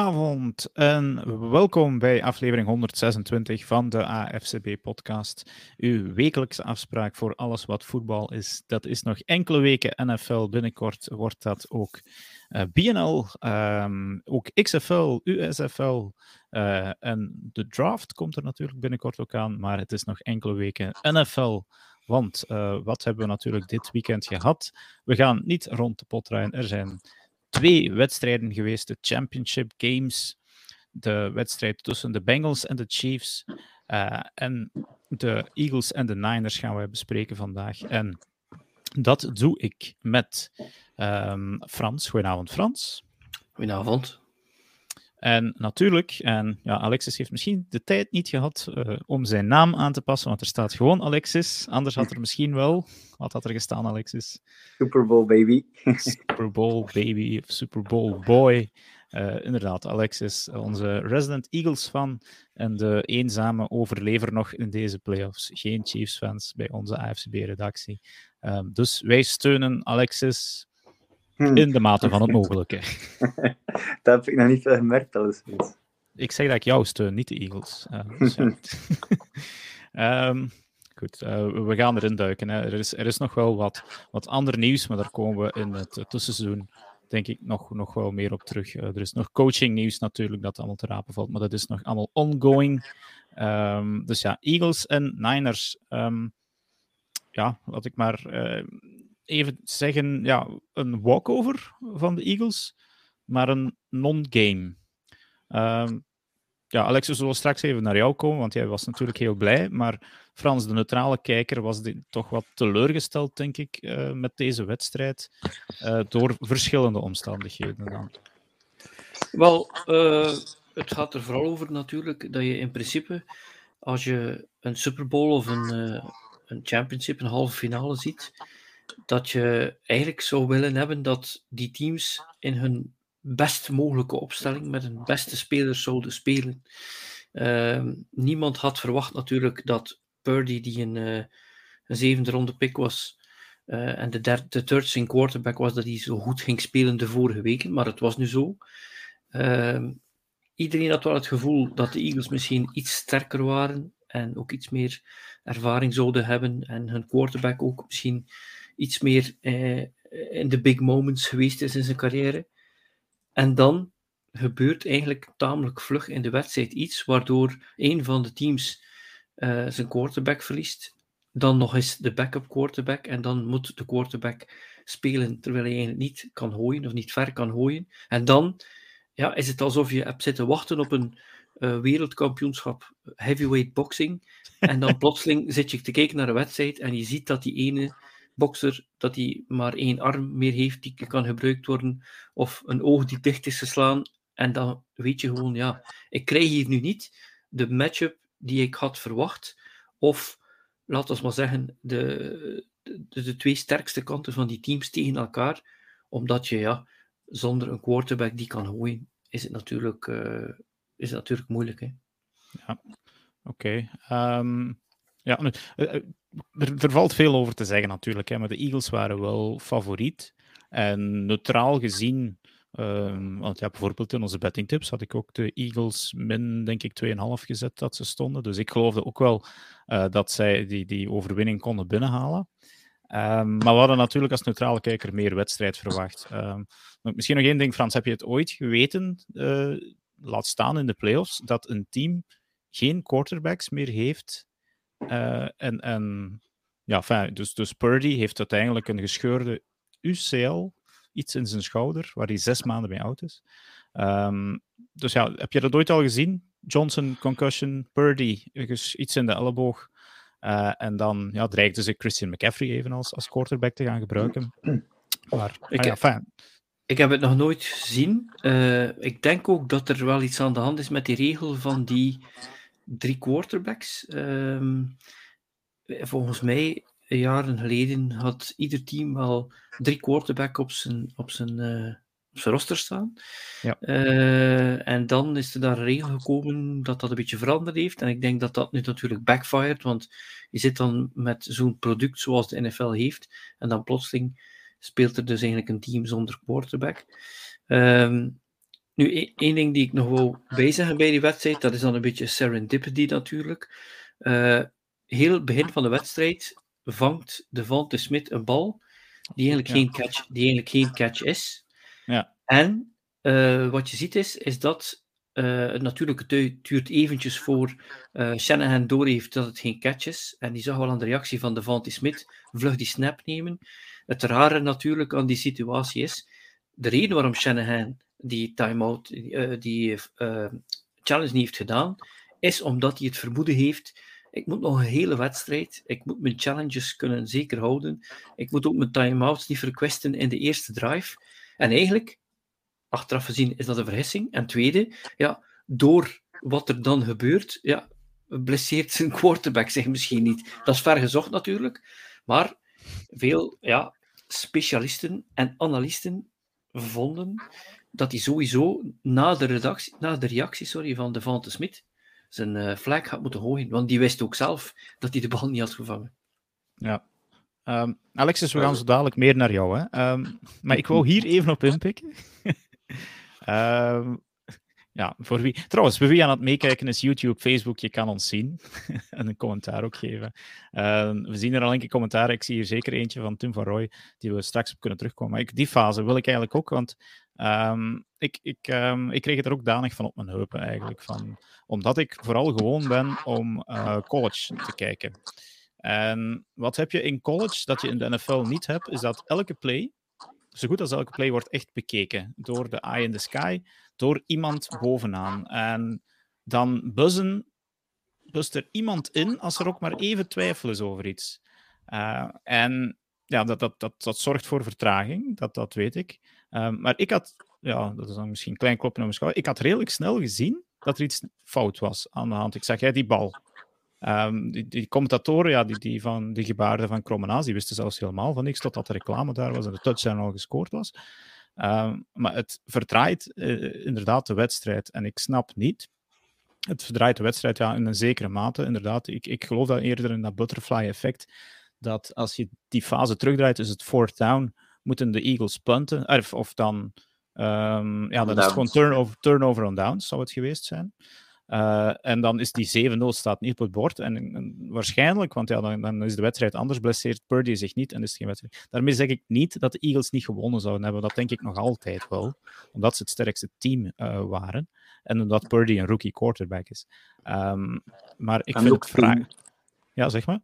Goedenavond en welkom bij aflevering 126 van de AFCB-podcast. Uw wekelijkse afspraak voor alles wat voetbal is. Dat is nog enkele weken NFL. Binnenkort wordt dat ook eh, BNL, ehm, ook XFL, USFL. Eh, en de draft komt er natuurlijk binnenkort ook aan, maar het is nog enkele weken NFL. Want uh, wat hebben we natuurlijk dit weekend gehad? We gaan niet rond de pot. Er zijn twee wedstrijden geweest, de Championship Games, de wedstrijd tussen de Bengals en de Chiefs. Uh, en de Eagles en de Niners gaan we bespreken vandaag. En dat doe ik met um, Frans. Goedenavond, Frans. Goedenavond. En natuurlijk, en ja, Alexis heeft misschien de tijd niet gehad uh, om zijn naam aan te passen, want er staat gewoon Alexis. Anders had er misschien wel. Wat had er gestaan, Alexis? Super Bowl baby. Super Bowl baby of Super Bowl boy. Uh, inderdaad, Alexis, onze resident Eagles fan en de eenzame overlever nog in deze playoffs. Geen Chiefs fans bij onze AFCB-redactie. Um, ehm, dus wij steunen Alexis. In de mate van het mogelijke. dat heb ik nog niet gemerkt, alleszins. Ik zeg dat ik jou steun, niet de Eagles. Uh, dus um, goed, uh, we gaan erin duiken. Hè. Er, is, er is nog wel wat, wat ander nieuws, maar daar komen we in het tussenseizoen denk ik nog, nog wel meer op terug. Uh, er is nog coaching nieuws natuurlijk, dat allemaal te rapen valt, maar dat is nog allemaal ongoing. Um, dus ja, Eagles en Niners. Um, ja, laat ik maar even zeggen, ja, een walkover van de Eagles, maar een non-game. Uh, ja, zullen we straks even naar jou komen, want jij was natuurlijk heel blij. Maar Frans, de neutrale kijker, was toch wat teleurgesteld, denk ik, uh, met deze wedstrijd. Uh, door verschillende omstandigheden dan. Wel, uh, het gaat er vooral over natuurlijk dat je in principe, als je een Super Bowl of een, een Championship, een halve finale ziet, dat je eigenlijk zou willen hebben dat die teams in hun best mogelijke opstelling met hun beste spelers zouden spelen. Uh, niemand had verwacht natuurlijk dat Purdy, die een, uh, een zevende ronde pick was, uh, en de, derde, de third string quarterback was, dat hij zo goed ging spelen de vorige weken, maar het was nu zo. Ehm, iedereen had wel het gevoel dat de Eagles misschien iets sterker waren en ook iets meer ervaring zouden hebben en hun quarterback ook misschien iets meer eh, in de big moments geweest is in zijn carrière. En dan gebeurt eigenlijk tamelijk vlug in de wedstrijd iets waardoor een van de teams uh, zijn quarterback verliest. Dan nog eens de backup quarterback. En dan moet de quarterback spelen terwijl hij eigenlijk niet kan gooien of niet ver kan gooien. En dan ja, is het alsof je hebt zitten wachten op een uh, wereldkampioenschap heavyweight boxing. En dan plotseling zit je te kijken naar een wedstrijd en je ziet dat die ene bokser dat hij maar één arm meer heeft die kan gebruikt worden, of een oog die dicht is geslaan. En dan weet je gewoon, ja, ik krijg hier nu niet de matchup die ik had verwacht, of laten we maar zeggen, de, de, de twee sterkste kanten van die teams tegen elkaar, omdat je ja, zonder een quarterback die kan gooien, is het natuurlijk, uh, is het natuurlijk moeilijk. Hè? Ja, oké. Ehm, ja, eh, eh, er, valt veel over te zeggen natuurlijk, hè, maar de Eagles waren wel favoriet. En neutraal gezien, um, want ja, bijvoorbeeld in onze bettingtips had ik ook de Eagles min, denk ik, 2,5 gezet dat ze stonden. Dus ik geloofde ook wel uh, dat zij die, die overwinning konden binnenhalen. Um, maar we hadden natuurlijk als neutrale kijker meer wedstrijd verwacht. Um, misschien nog één ding, Frans. Heb je het ooit geweten, laat staan in de playoffs, dat een team geen quarterbacks meer heeft uh, en, en ja, fijn, dus, dus Purdy heeft uiteindelijk een gescheurde UCL, iets in zijn schouder, waar hij zes maanden mee oud is. Um, dus ja, heb je dat ooit al gezien? Johnson, concussion, Purdy, iets in de elleboog. Uh, en dan ja, dreigde ze Christian McCaffrey even als, als quarterback te gaan gebruiken. Maar ik, ja, fijn. ik heb het nog nooit gezien. Uh, ik denk ook dat er wel iets aan de hand is met die regel van die drie quarterbacks. Um, volgens mij, jaren geleden, had ieder team wel drie quarterbacks op zijn, op zijn, uh, op zijn roster staan. Ja. Uh, en dan is er daar een regel gekomen dat dat een beetje veranderd heeft. En ik denk dat dat nu natuurlijk backfired, want je zit dan met zo'n product zoals de NFL heeft, en dan plotseling speelt er dus eigenlijk een team zonder quarterback. Um, Nu, e- één ding die ik nog wil bijzeggen bij die wedstrijd, dat is dan een beetje serendipity natuurlijk. Uh, heel het begin van de wedstrijd vangt de Devante Smit een bal die eigenlijk, geen, catch, die eigenlijk geen catch is. Ja. En uh, wat je ziet is, is dat uh, het natuurlijke duurt eventjes voor uh, Shanahan doorheeft dat het geen catch is. En die zag wel aan de reactie van Devante Smit vlug die snap nemen. Het rare natuurlijk aan die situatie is, de reden waarom Shanahan die time-out, die challenge niet heeft gedaan, is omdat hij het vermoeden heeft ik moet nog een hele wedstrijd. Ik moet mijn challenges kunnen zeker houden. Ik moet ook mijn time-outs niet verkwesten in de eerste drive. En eigenlijk, achteraf gezien, is dat een vergissing. En tweede, ja, door wat er dan gebeurt, ja, blesseert zijn quarterback zich misschien niet. Dat is ver gezocht natuurlijk. Maar veel ja, specialisten en analisten vonden dat hij sowieso na de, redactie, na de reactie sorry, van Devante Smit zijn uh, vlek had moeten gooien. Want die wist ook zelf dat hij de bal niet had gevangen. Ja. Um, Alexis, we gaan zo dadelijk meer naar jou. Hè? Um, maar ik wou hier even op inpikken. um, ja, voor wie... Trouwens, voor wie aan het meekijken is YouTube, Facebook, je kan ons zien. en een commentaar ook geven. we zien er al een keer commentaar. Ik zie hier zeker eentje van Tim van Roy, die we straks op kunnen terugkomen. Maar ik, die fase wil ik eigenlijk ook, want Um, ik, ik, um, ik kreeg het er ook danig van op mijn heupen eigenlijk. Van, omdat ik vooral gewoon ben om uh, college te kijken. En wat heb je in college dat je in de NFL niet hebt, is dat elke play, zo goed als elke play, wordt echt bekeken. Door de eye in the sky, door iemand bovenaan. En dan buzzen, bust er iemand in als er ook maar even twijfel is over iets. Uh, en ja, dat, dat, dat, dat zorgt voor vertraging, dat, dat weet ik. Um, maar ik had, ja, dat is dan misschien klein klopje op mijn schouder, ik had redelijk snel gezien dat er iets fout was aan de hand. Ik zag, jij die bal. Um, die, die, commentatoren, ja, die, die, van, die gebaarden van Kromenaas, die wisten zelfs helemaal van niks, totdat de reclame daar was en de touchdown al gescoord was. Um, maar het verdraait uh, inderdaad de wedstrijd. En ik snap niet, het verdraait de wedstrijd ja, in een zekere mate, inderdaad. Ik, ik geloof dat eerder in dat butterfly effect, dat als je die fase terugdraait, is het fourth down, moeten de Eagles punten. Of, of dan, um, ja, dan is het gewoon turnover, turnover on downs, zou het geweest zijn. Uh, en dan is die 7-0 staat niet op het bord. En, en, waarschijnlijk, want ja, dan, dan is de wedstrijd anders, blesseert Purdy zich niet en is het geen wedstrijd. Daarmee zeg ik niet dat de Eagles niet gewonnen zouden hebben. Dat denk ik nog altijd wel. Omdat ze het sterkste team uh, waren. En omdat Purdy een rookie quarterback is. Um, maar ik en vind het vraag... Ja, zeg maar.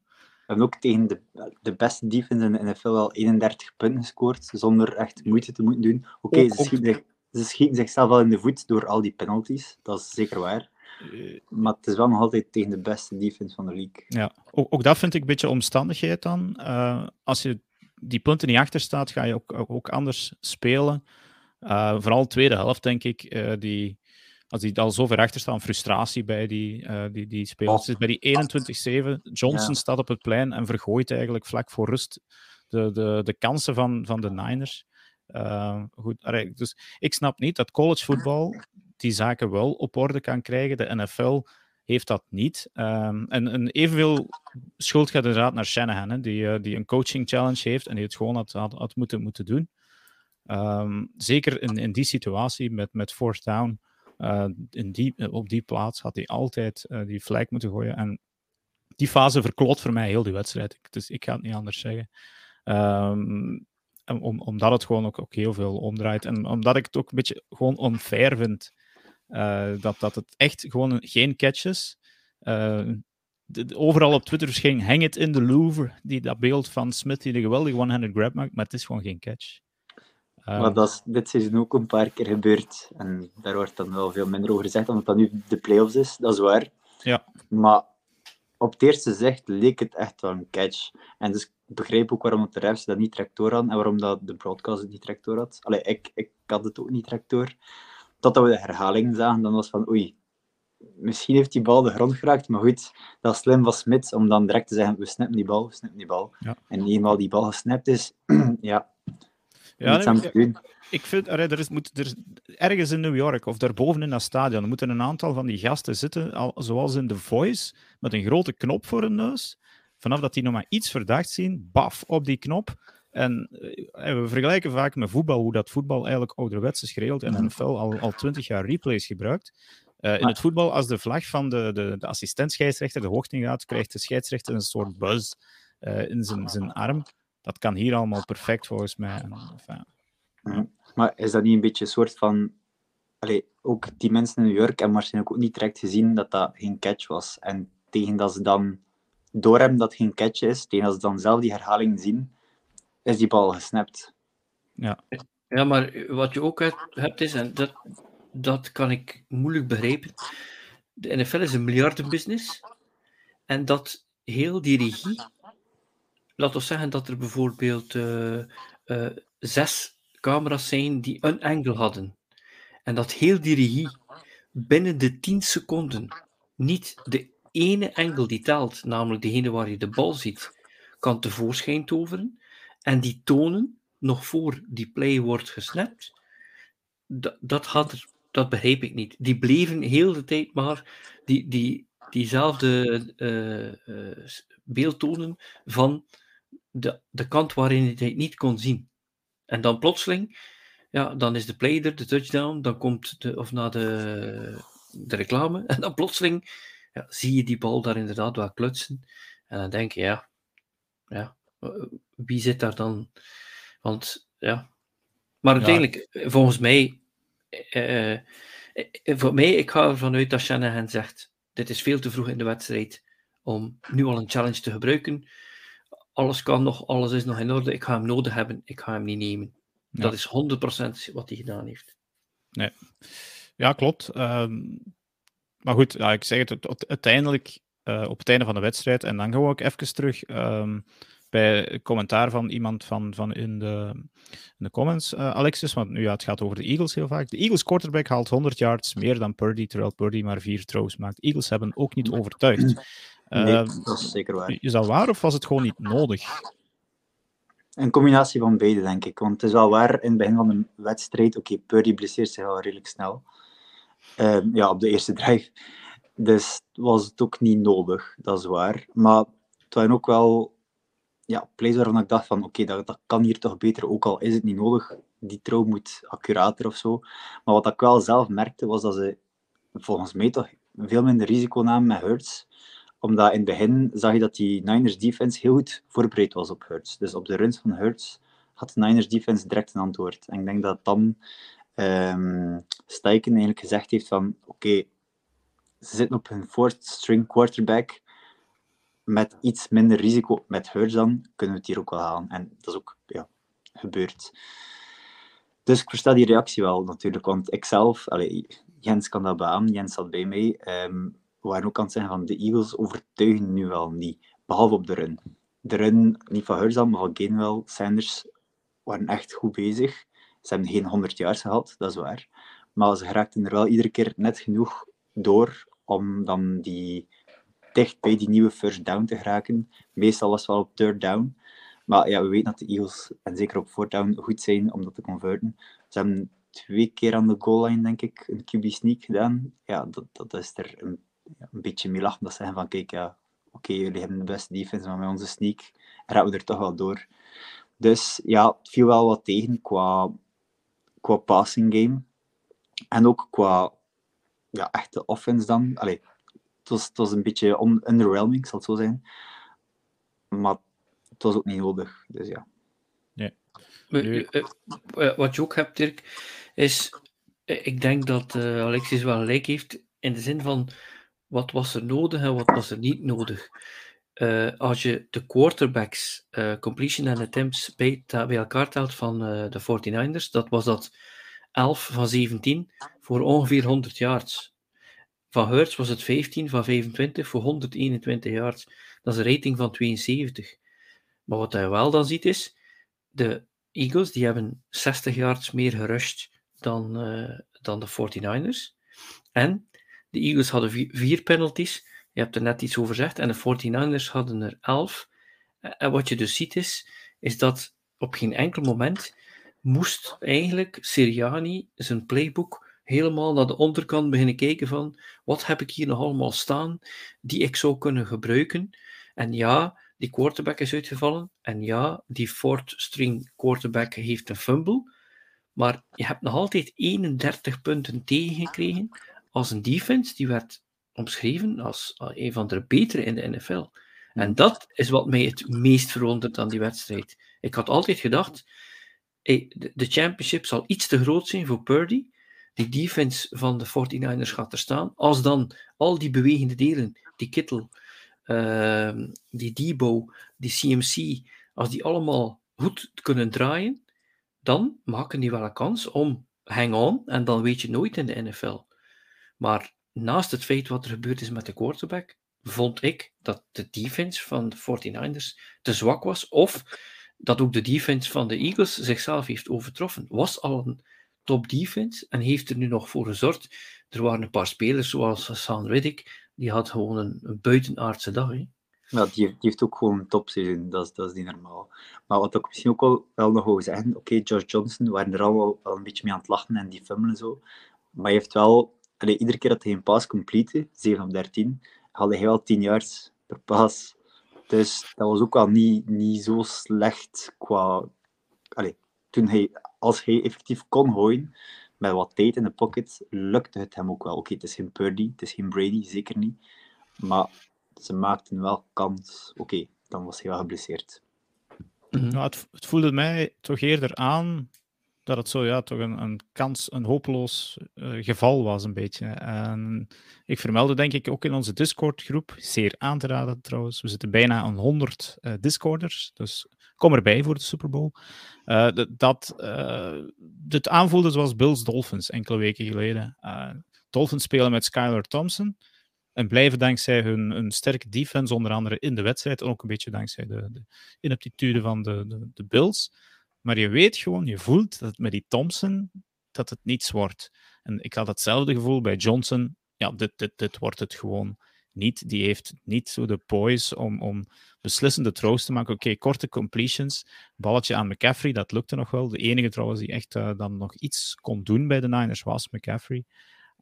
We hebben ook tegen de, de beste defense in de NFL wel 31 punten gescoord, zonder echt moeite te moeten doen. Oké, okay, ze, schieten, ze schieten zichzelf wel in de voet door al die penalties, dat is zeker waar. Eh, maar het is wel nog altijd tegen de beste defense van de league. Ja, ook, ook dat vind ik een beetje omstandigheid dan. Uh, als je die punten niet achter staat, ga je ook, ook, ook anders spelen. Uh, vooral de tweede helft, denk ik. Uh, die, als die al zo ver achter staan, frustratie bij die, uh, die, die spelers. Dus bij die 21-7, Johnson ja. staat op het plein en vergooit eigenlijk vlak voor rust de, de, de kansen van, van de Niners. Uh, goed, dus ik snap niet dat collegevoetbal die zaken wel op orde kan krijgen. De NFL heeft dat niet. Um, en, en, evenveel schuld gaat inderdaad naar Shanahan, hè, die, uh, die een coaching challenge heeft en die het gewoon had, had, had moeten, moeten doen. Um, zeker in, in die situatie met, met fourth down in die, op die plaats had hij altijd uh, die flag moeten gooien. En die fase verkloot voor mij heel die wedstrijd. Dus ik ga het niet anders zeggen. Um, om, omdat het gewoon ook, ook heel veel omdraait. En omdat ik het ook een beetje gewoon onfair vind. Uh, dat, dat het echt gewoon geen catch is. De, de, overal op Twitter verscheen hang it in the Louvre. Die, dat beeld van Smith die de geweldige one-handed grab maakt. Maar het is gewoon geen catch. Um, maar dat is dit seizoen ook een paar keer gebeurd. En daar wordt dan wel veel minder over gezegd, omdat dat nu de playoffs is. Dat is waar. Ja. Maar op het eerste zicht leek het echt wel een catch. En dus ik begreep ook waarom de refs dat niet tractor hadden en waarom dat de broadcast het niet tractor had. Allee, ik, ik had het ook niet tractor. Totdat we de herhaling zagen, dan was van oei, misschien heeft die bal de grond geraakt, maar goed, dat is slim van Smit om dan direct te zeggen, we snippen die bal, we snippen die bal. Ja. En eenmaal die bal gesnapt is, ja, ja, nee, ik vind, er is, moet, er, ergens in New York of daarboven in dat stadion moeten een aantal van die gasten zitten, al, zoals in The Voice, met een grote knop voor hun neus. Vanaf dat die nog maar iets verdacht zien, baf op die knop. En eh, we vergelijken vaak met voetbal, hoe dat voetbal eigenlijk ouderwets is geregeld en NFL al, al 20 jaar replays gebruikt. Uh, in het voetbal, als de vlag van de, de, de assistent-scheidsrechter de hoogte in gaat, krijgt de scheidsrechter een soort buzz uh, in zijn, zijn arm. Dat kan hier allemaal perfect volgens mij. Enfin, ja. Maar is dat niet een beetje een soort van. Allee, ook die mensen in New York hebben waarschijnlijk ook niet direct gezien dat dat geen catch was. En tegen dat ze dan doorhebben dat het geen catch is, tegen dat ze dan zelf die herhaling zien, is die bal gesnapt. Ja. Ja, maar wat je ook hebt is, en dat, dat kan ik moeilijk begrijpen. De NFL is een miljardenbusiness. En dat heel die regie. Laat ons zeggen dat er bijvoorbeeld uh, uh, zes camera's zijn die een angle hadden. En dat heel die regie binnen de 10 seconden niet de ene angle die telt, namelijk degene waar je de bal ziet, kan tevoorschijn toveren. En die tonen, nog voor die play wordt gesnapt, dat, dat begreep ik niet. Die bleven heel de tijd maar die, die, diezelfde uh, uh, beeld tonen van de, de kant waarin hij het niet kon zien. En dan plotseling, ja, dan is de play er, de touchdown, dan komt de, of na de, de reclame, en dan plotseling ja, zie je die bal daar inderdaad wel klutsen. En dan denk je, ja, ja wie zit daar dan? Want ja. Maar uiteindelijk, ja. volgens mij, uh, voor mij, ik ga ervan uit dat Shanahan zegt: Dit is veel te vroeg in de wedstrijd om nu al een challenge te gebruiken. Alles kan nog, alles is nog in orde. Ik ga hem nodig hebben, ik ga hem niet nemen. Ja. Dat is 100% wat hij gedaan heeft. Nee. Ja, klopt. Um, maar goed, ja, ik zeg het uiteindelijk uh, op het einde van de wedstrijd. En dan gaan we ook even terug. Um, bij commentaar van iemand van, van in, de, in de comments, uh, Alexis, want nu ja, het gaat over de Eagles heel vaak. De Eagles quarterback haalt 100 yards meer dan Purdy, terwijl Purdy maar vier throws maakt. Eagles hebben ook niet overtuigd. Nee, uh, dat is zeker waar. Is dat waar of was het gewoon niet nodig? Een combinatie van beide, denk ik. Want het is wel waar, in het begin van de wedstrijd, oké, okay, Purdy blesseert zich al redelijk snel. Uh, ja, op de eerste drive. Dus was het ook niet nodig, dat is waar. Maar het waren ook wel ja, plays waarvan ik dacht van oké, okay, dat, dat kan hier toch beter, ook al is het niet nodig. Die trouw moet accurater of zo. Maar wat ik wel zelf merkte, was dat ze volgens mij toch veel minder risico namen met Hurts. Omdat in het begin zag je dat die Niners defense heel goed voorbereid was op Hurts. Dus op de runs van Hurts had de Niners defense direct een antwoord. En ik denk dat dan um, Steichen eigenlijk gezegd heeft van oké, ze zitten op hun fourth string quarterback met iets minder risico met Hurts dan, kunnen we het hier ook wel halen. En dat is ook ja, gebeurd. Dus ik versta die reactie wel natuurlijk, want ik zelf, allez, Jens kan dat beamen, Jens zat bij mij, um, aan het zeggen van de Eagles overtuigen nu wel niet, behalve op de run. De run, niet van dan, maar van Gainwell, Sanders, waren echt goed bezig. Ze hebben geen 100 jaar gehad, dat is waar. Maar ze raakten er wel iedere keer net genoeg door om dan die dicht bij die nieuwe first down te geraken. Meestal was het wel op third down. Maar ja, we weten dat de Eagles, en zeker op fourth down, goed zijn om dat te converten. Ze hebben twee keer aan de goal line, denk ik, een QB sneak gedaan. Ja, dat, dat is er een, een beetje mee lachen. Dat zeggen van, kijk, ja, oké, okay, jullie hebben de beste defense, maar met onze sneak raken we er toch wel door. Dus ja, het viel wel wat tegen qua, qua passing game. En ook qua ja, echte offense dan. Allee, het was, het was een beetje underwhelming, zal het zo zijn. Maar het was ook niet nodig, dus ja. Nee. Nu... Eh, eh, wat je ook hebt, Dirk, is... Eh, ik denk dat uh, Alexis wel gelijk heeft in de zin van wat was er nodig en wat was er niet nodig. Uh, als je de quarterbacks, uh, completion en attempts bij, elkaar telt van uh, de 49ers, dat was dat 11 van 17 voor ongeveer 100 yards. Van Hurts was het 15 van 25 voor 121 yards. Dat is een rating van 72. Maar wat hij wel dan ziet is, de Eagles die hebben 60 yards meer gerushed dan, dan de 49ers. En de Eagles hadden vier, penalties. Je hebt er net iets over gezegd. En de 49ers hadden er 11. En wat je dus ziet is, is dat op geen enkel moment moest eigenlijk Siriani zijn playbook helemaal naar de onderkant beginnen kijken van wat heb ik hier nog allemaal staan die ik zou kunnen gebruiken. En ja, die quarterback is uitgevallen. En ja, die fourth string quarterback heeft een fumble. Maar je hebt nog altijd 31 punten tegengekregen als een defense die werd omschreven als een van de betere in de NFL. En dat is wat mij het meest verwondert aan die wedstrijd. Ik had altijd gedacht, de championship zal iets te groot zijn voor Purdy. Die defense van de 49ers gaat er staan. Als dan al die bewegende delen, die Kittle, uh, die Debo, die CMC, als die allemaal goed kunnen draaien, dan maken die wel een kans om hang on. En dan weet je nooit in de NFL. Maar naast het feit wat er gebeurd is met de quarterback, vond ik dat de defense van de 49ers te zwak was. Of dat ook de defense van de Eagles zichzelf heeft overtroffen. Was al een top defense en heeft er nu nog voor gezorgd. Er waren een paar spelers zoals Hassan Riddick, die had gewoon een, buitenaardse dag. Hè. Die, die, heeft ook gewoon een topseizoen, dat is, dat is niet normaal. Maar wat ik misschien ook wel, wel nog wil zeggen, oké, Josh Johnson, we waren er allemaal wel een beetje mee aan het lachen en die filmen en zo. Maar je heeft wel, allee, iedere keer dat hij een pass complete, 7 op 13, had hij wel 10 yards per pass. Dus dat was ook wel niet, niet zo slecht qua... Allee, toen hij, als hij effectief kon gooien, met wat tijd in de pocket, lukte het hem ook wel. Oké, het is geen Purdy, het is geen Brady, zeker niet. Maar ze maakten wel kans. Oké, dan was hij wel geblesseerd. Nou, het, het, voelde mij toch eerder aan dat het zo ja, toch een, een kans, een hopeloos uh, geval was, een beetje. En ik vermeldde denk ik ook in onze Discord-groep, zeer aan te raden trouwens. We zitten bijna aan 100 uh, Discorders, dus kom erbij voor de Super Bowl. Uh, dat het aanvoelde zoals Bills Dolphins enkele weken geleden. Dolphins spelen met Skylar Thompson. En blijven dankzij hun, hun sterke defense, onder andere in de wedstrijd. En ook een beetje dankzij de, de inaptitude van de, de Bills. Maar je weet gewoon, je voelt dat met die Thompson dat het niets wordt. En ik had hetzelfde gevoel bij Johnson. Ja, dit, dit, dit wordt het gewoon niet. Die heeft niet zo de poise om, om beslissende throws te maken. Oké, korte completions. Balletje aan McCaffrey, dat lukte nog wel. De enige trouwens die echt uh, dan nog iets kon doen bij de Niners was McCaffrey.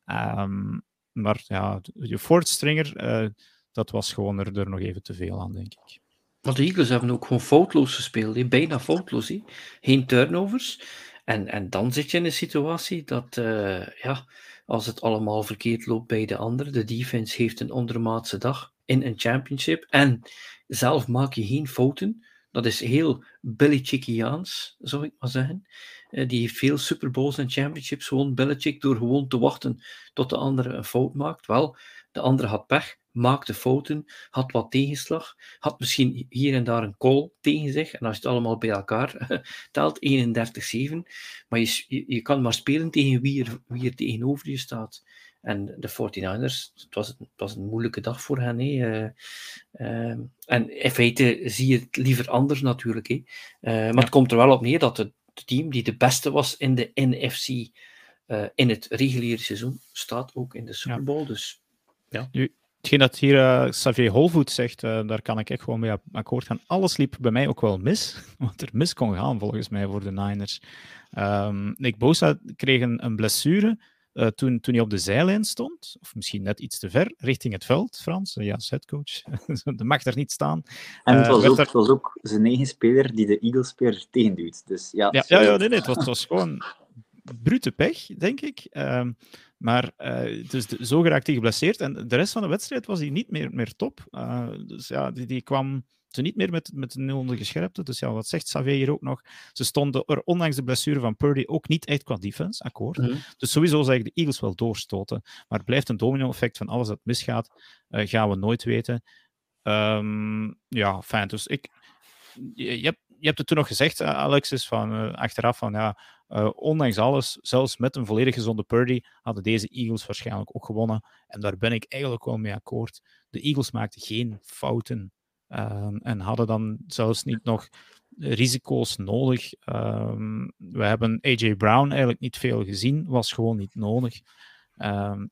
Um, maar ja, je fourth stringer, uh, dat was gewoon er, er nog even te veel aan, denk ik. Want de Eagles hebben ook gewoon foutloos gespeeld. Bijna foutloos. Geen turnovers. En, en dan zit je in een situatie dat, uh, ja, als het allemaal verkeerd loopt bij de anderen, de defense heeft een ondermaatse dag in een championship en zelf maak je geen fouten. Dat is heel Belichickiaans, zou ik maar zeggen. Uh, die veel Super Bowls en championships gewoon Belichick door gewoon te wachten tot de andere een fout maakt. Wel, de andere had pech maakte fouten, had wat tegenslag, had misschien hier en daar een call tegen zich. En als je het allemaal bij elkaar telt, 31-7. Maar je, je, kan maar spelen tegen wie er, wie er tegenover je staat. En de 49ers, het was, het was een moeilijke dag voor hen. Hè. Uh, uh, en in feite zie je het liever anders natuurlijk. Hè. Uh, maar het komt er wel op neer dat het team die de beste was in de NFC in het reguliere seizoen, staat ook in de Super Bowl. Ja. Dus ja. Hetgeen dat hier uh, Xavier Holvoet zegt, uh, daar kan ik echt gewoon mee akkoord gaan. Alles liep bij mij ook wel mis, wat er mis kon gaan volgens mij voor de Niners. Um, Nick Bosa kreeg een, een blessure uh, toen, toen hij op de zijlijn stond, of misschien net iets te ver, richting het veld, Frans, ja, als headcoach. dat mag daar niet staan. En het was, ook, er... het was ook zijn eigen speler die de Eagles-speler tegenduwt. Dus, ja, ja, ja, ja nee, nee, het was, het was gewoon brute pech, denk ik. Um, maar uh, dus de, zo geraakt hij geblesseerd. En de rest van de wedstrijd was hij niet meer, meer top. Uh, dus ja, die, die kwam ze niet meer met, met een nul gescherpte. Dus ja, wat zegt Xavier hier ook nog? Ze stonden er, ondanks de blessure van Purdy, ook niet echt qua defense, akkoord. Mm -hmm. Dus sowieso zeg ik de Eagles wel doorstoten. Maar het blijft een domino-effect van alles dat misgaat, uh, gaan we nooit weten. Um, ja, fijn. Dus ik... Je, je, hebt, je hebt het toen nog gezegd, Alexis, van, achteraf van ja, uh, ondanks alles, zelfs met een volledig gezonde Purdy, hadden deze Eagles waarschijnlijk ook gewonnen. En daar ben ik eigenlijk wel mee akkoord. De Eagles maakten geen fouten uh, en hadden dan zelfs niet nog risico's nodig. Uh, we hebben AJ Brown eigenlijk niet veel gezien, was gewoon niet nodig. Ehm,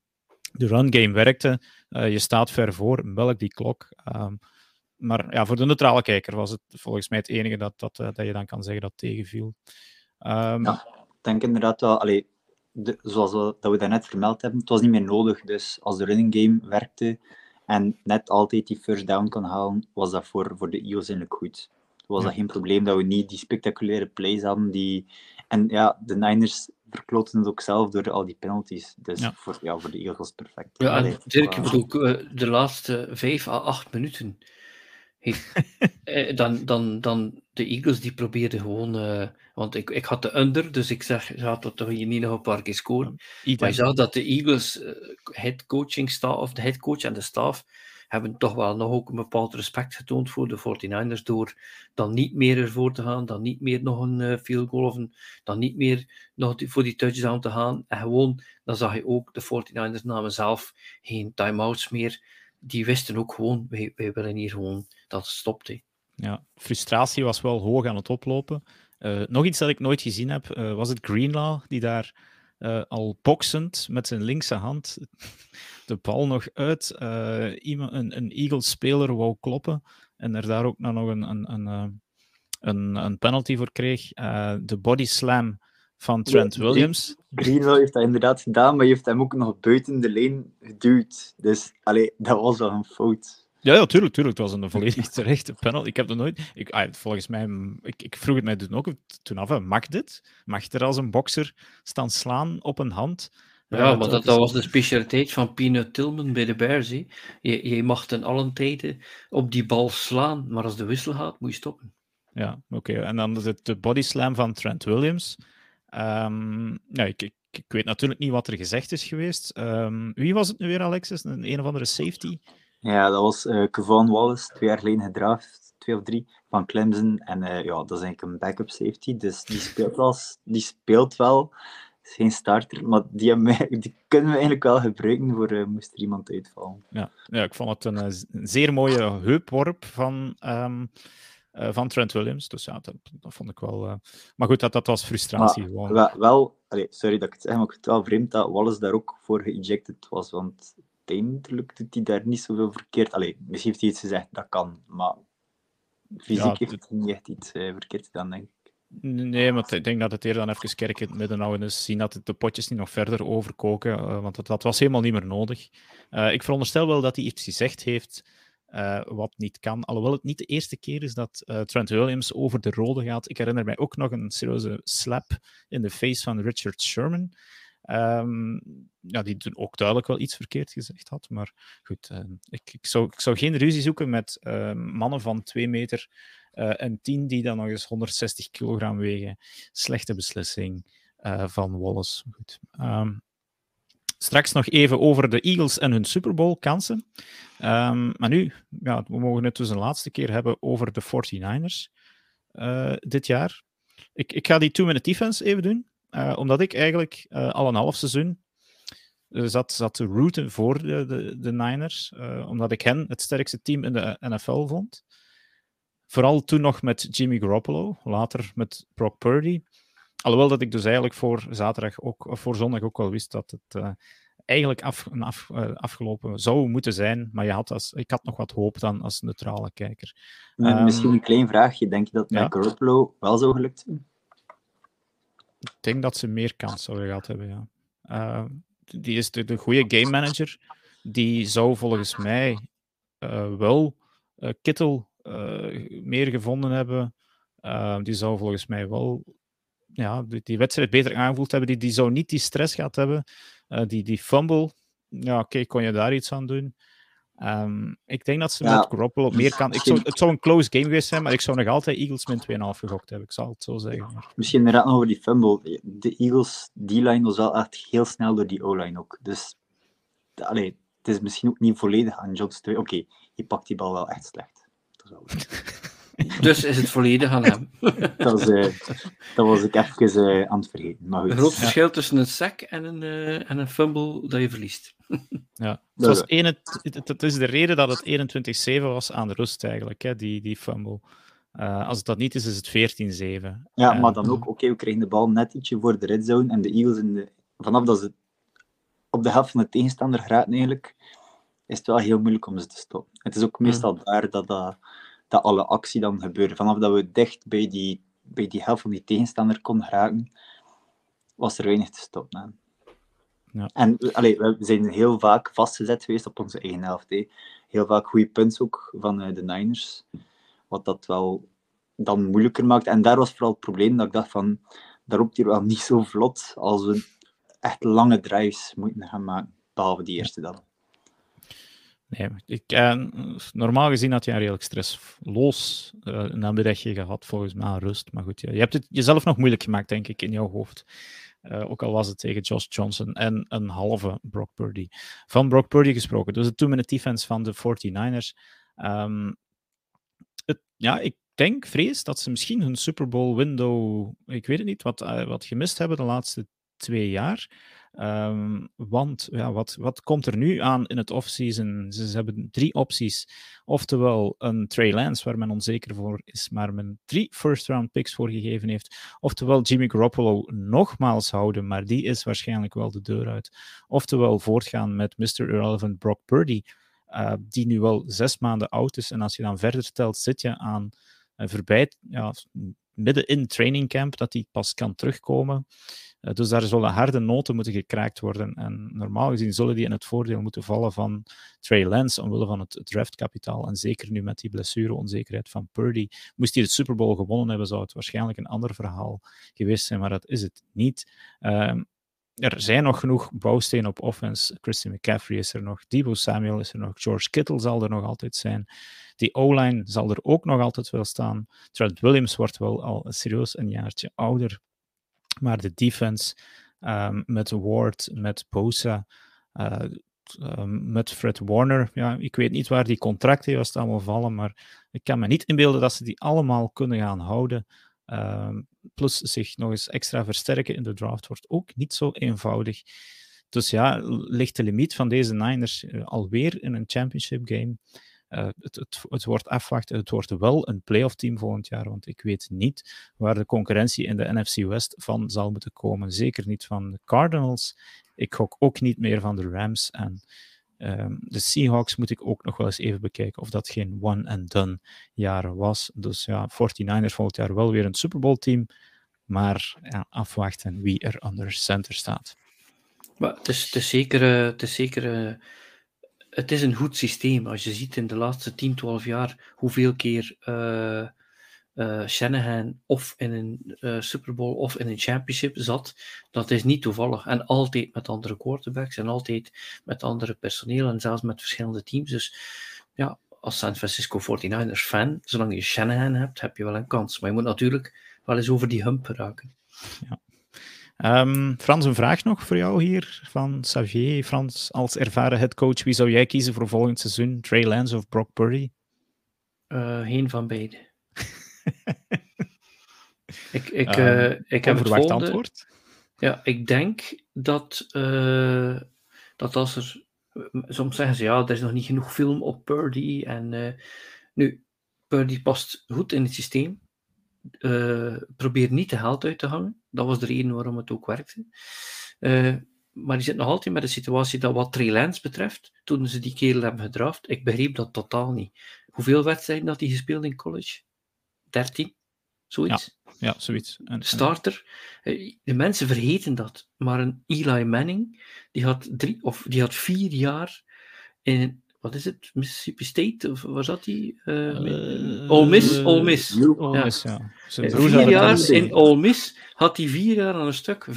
de run game werkte, uh, je staat ver voor, melk die klok. Ehm, maar ja, voor de neutrale kijker was het volgens mij het enige dat, dat, dat je dan kan zeggen dat tegenviel. Um, ja, ik denk inderdaad wel, allee, de, zoals we, dat we daarnet vermeld hebben, het was niet meer nodig. Dus als de running game werkte en net altijd die first down kan halen, was dat voor, voor de Eagles eigenlijk goed. Was Ja. dat geen probleem dat we niet die spectaculaire plays hadden. Die... En ja, de Niners verkloten het ook zelf door al die penalties. Dus Ja. Voor, ja, voor de Eagles was het perfect. Ja, Allee, en Dirk, ik bedoel, eh, de laatste vijf à acht minuten. eh, dan, dan, dan de Eagles die probeerden gewoon. eh, want ik, ik had de under, dus ik zeg, ja, dat toch hier niet nog een paar keer scoren. Maar je zag dat de Eagles, eh, head coaching staf, of de head coach en de staf, hebben toch wel nog ook een bepaald respect getoond voor de 49ers door dan niet meer ervoor te gaan, dan niet meer nog een field goal of een, dan niet meer nog die- voor die touchdown te gaan. En gewoon, dan zag je ook, de 49ers namen zelf geen timeouts meer. Die wisten ook gewoon, wij, wij willen hier gewoon dat het stopt. hè. Ja, frustratie was wel hoog aan het oplopen. Eh, nog iets dat ik nooit gezien heb, eh, was het Greenlaw, die daar eh, al boksend met zijn linkse hand de bal nog uit eh, iemand, een, een Eagles-speler wou kloppen en er daar ook nog een, een, een, eh, een, een penalty voor kreeg. Eh, de body slam van Trent Ja, Williams. Greenwell heeft dat inderdaad gedaan, maar je heeft hem ook nog buiten de lijn geduwd. Dus allee, dat was wel een fout. Ja, ja, tuurlijk, tuurlijk. Het was een volledig terechte panel. Ik heb er nooit... Ik, ah, volgens mij... Ik, ik vroeg het mij toen ook toen af. hè, Mag dit? Mag er als een bokser staan slaan op een hand? Ja, Eh, maar dat dat, dat was de specialiteit van Peanut Tillman bij de Bears. hè. Je, je mag ten allen tijden op die bal slaan, maar als de wissel gaat, moet je stoppen. Ja, oké. En dan de, de body slam van Trent Williams. Ja, ik, ik, ik weet natuurlijk niet wat er gezegd is geweest. Ehm, wie was het nu weer, Alexis? Een, een of andere safety? Ja, dat was eh Kevon Wallace, twee jaar geleden gedraft, twee of drie, van Clemson. En eh, ja, dat is eigenlijk een backup safety, dus die speelt wel. Die speelt wel. Is geen starter, maar die, die kunnen we eigenlijk wel gebruiken voor eh, moest er iemand uitvallen. Ja, ja ik vond het een, zeer mooie heupworp van, ehm, eh, van Trent Williams. Dus ja, dat, dat vond ik wel... eh, Maar goed, dat, dat was frustratie gewoon. Wel, wel allee, sorry dat ik het zeg, maar ik vind het wel vreemd dat Wallace daar ook voor geëjected was, want uiteindelijk doet hij daar niet zoveel verkeerd. Allee, misschien heeft hij iets gezegd, dat kan, maar fysiek Ja, heeft het- hij niet echt iets eh, verkeerd gedaan, denk ik. Nee, maar ik denk dat het eerder dan even kerk in het midden houden is. Zien dat de potjes niet nog verder overkoken. eh, want dat, dat was helemaal niet meer nodig. Eh, ik veronderstel wel dat hij iets gezegd heeft eh, wat niet kan. Alhoewel het niet de eerste keer is dat eh, Trent Williams over de rode gaat. Ik herinner mij ook nog een serieuze slap in de face van Richard Sherman. Ehm, ja, die toen ook duidelijk wel iets verkeerd gezegd had. Maar goed, eh, ik, ik, zou, ik zou geen ruzie zoeken met mannen van 2 meter en 10 die dan nog eens 160 kilogram wegen. Slechte beslissing van Wallace. Goed. Ehm, straks nog even over de Eagles en hun Super Bowl kansen. Ehm, maar nu, ja, we mogen het dus een laatste keer hebben over de 49ers eh, dit jaar. Ik, ik ga die two-minute defense even doen, eh, omdat ik eigenlijk eh, al een half seizoen zat, zat te rooten voor de, de, de Niners, omdat ik hen het sterkste team in de NFL vond. Vooral toen nog met Jimmy Garoppolo, later met Brock Purdy. Alhoewel dat ik dus eigenlijk voor zaterdag ook, of voor zondag ook wel wist dat het eh, eigenlijk af, af, eh, afgelopen zou moeten zijn. Maar je had als, ik had nog wat hoop dan als neutrale kijker. Ehm, Misschien een klein vraagje, denk je dat ja. Garoppolo wel zou gelukt zijn? Ik denk dat ze meer kans zouden gehad hebben, ja. Eh, die is de, de goede game manager. Die zou volgens mij eh, wel Kittel meer gevonden hebben. Eh, die zou volgens mij wel ja, die, die wedstrijd beter aangevoeld hebben. Die, die zou niet die stress gehad hebben. Eh, die, die fumble, ja, oké, kon je daar iets aan doen. Ehm, ik denk dat ze Ja. met Garoppolo meer kan. Ik zou, het zou een close game geweest zijn, maar ik zou nog altijd Eagles min 2,5 gegokt hebben. Ik zal het zo zeggen. Misschien inderdaad nog over die fumble. De Eagles, die line was wel echt heel snel door die O-line ook. Dus allee, het is misschien ook niet volledig aan Johns te... Oké, je pakt die bal wel echt slecht. Dat, is wel. Dus is het volledig aan hem. dat, is, eh, dat was ik even eh, aan het vergeten. Maar Een groot verschil tussen een sack en een, eh, en een fumble dat je verliest. Ja, het, Dat was is- ene, het, het is de reden dat het 21-7 was aan de rust eigenlijk, hè, die, die fumble. Eh, als het dat niet is, is het 14-7. Ja, En- maar dan ook, oké, we kregen de bal net ietsje voor de red zone en de Eagles, in de, vanaf dat ze op de helft van de tegenstander geraten eigenlijk, is het wel heel moeilijk om ze te stoppen. Het is ook meestal daar dat, dat, dat alle actie dan gebeurt. Vanaf dat we dicht bij die, bij die helft van die tegenstander konden geraken, was er weinig te stoppen. Hè. Ja. En allee, we zijn heel vaak vastgezet geweest op onze eigen helft. Heel vaak goede punts ook van eh, de Niners. Wat dat wel dan moeilijker maakt. En daar was vooral het probleem dat ik dacht van, dat loopt hier wel niet zo vlot als we echt lange drives moeten gaan maken. Behalve die eerste dan. Nee, ik, eh, normaal gezien had je een redelijk stressloos eh, een namiddagje gehad, volgens mij, rust. Maar goed, je hebt het jezelf nog moeilijk gemaakt, denk ik, in jouw hoofd. Eh, ook al was het tegen Josh Johnson en een halve Brock Purdy. Van Brock Purdy gesproken, dus de two-minute defense van de 49ers. Ehm, het, ja, ik denk, vrees, dat ze misschien hun Super Bowl window, ik weet het niet, wat, eh, wat gemist hebben de laatste twee jaar. Ehm, want ja, wat, wat komt er nu aan in het offseason? Ze, ze hebben drie opties. Oftewel een Trey Lance, waar men onzeker voor is, maar men drie first-round picks voor gegeven heeft. Oftewel Jimmy Garoppolo nogmaals houden, maar die is waarschijnlijk wel de deur uit. Oftewel voortgaan met Mr. Irrelevant Brock Purdy, uh, die nu wel zes maanden oud is. En als je dan verder telt, zit je aan uh, voorbij, ja, midden in training camp, dat hij pas kan terugkomen. Uh, dus daar zullen harde noten moeten gekraakt worden. En normaal gezien zullen die in het voordeel moeten vallen van Trey Lance, omwille van het draftkapitaal. En zeker nu met die blessure-onzekerheid van Purdy. Moest hij de Super Bowl gewonnen hebben, zou het waarschijnlijk een ander verhaal geweest zijn, maar dat is het niet. Uh, er zijn nog genoeg bouwstenen op offense. Christian McCaffrey is er nog, Debo Samuel is er nog, George Kittle zal er nog altijd zijn. Die O-line zal er ook nog altijd wel staan. Trent Williams wordt wel al serieus een jaartje ouder. Maar de defense um, met Ward, met Bosa, uh, um, met Fred Warner, ja, ik weet niet waar die contracten juist allemaal vallen, maar ik kan me niet inbeelden dat ze die allemaal kunnen gaan houden. Um, plus zich nog eens extra versterken in de draft wordt ook niet zo eenvoudig. Dus ja, ligt de limiet van deze Niners uh, alweer in een championship game. Uh, het, het, het, wordt afwachten. Het wordt wel een playoff team volgend jaar, want ik weet niet waar de concurrentie in de NFC West van zal moeten komen. Zeker niet van de Cardinals. Ik gok ook niet meer van de Rams. En um, de Seahawks moet ik ook nog wel eens even bekijken of dat geen one-and-done jaar was. Dus ja, 49ers volgend jaar wel weer een Super Bowl team. Maar ja, afwachten wie er onder center staat. Maar het is, het zeker, het is zeker het is een goed systeem. Als je ziet in de laatste 10, 12 jaar hoeveel keer uh, uh, Shanahan of in een uh, Super Bowl of in een championship zat, dat is niet toevallig. En altijd met andere quarterbacks en altijd met andere personeel en zelfs met verschillende teams. Dus ja, als San Francisco 49ers fan, zolang je Shanahan hebt, heb je wel een kans. Maar je moet natuurlijk wel eens over die hump raken. Ja. Um, Frans, een vraag nog voor jou hier van Xavier. Frans, als ervaren headcoach, wie zou jij kiezen voor volgend seizoen? Trey Lance of Brock Purdy? Uh, geen van beide. ik ik, uh, uh, ik heb het volgende. antwoord. Ja, ik denk dat, uh, dat als er... Soms zeggen ze, ja, er is nog niet genoeg film op Purdy. En nu, Purdy past goed in het systeem. Probeer niet te geld uit te hangen. Dat was de reden waarom het ook werkte. Maar die zit nog altijd met de situatie dat wat Trey Lance betreft, toen ze die kerel hebben gedraft, ik begreep dat totaal niet. Hoeveel wedstrijden had hij gespeeld in college? 13? Zoiets? Ja, ja zoiets. En, Starter. En... De mensen vergeten dat. Maar een Eli Manning, die had, drie, of die had vier jaar in wat is het? Mississippi State? Of waar zat hij? Uh, uh, Ole Miss? Ole Miss. Ole ja. Miss, ja. Vier jaar in Ole Miss had hij vier jaar aan een stuk 65%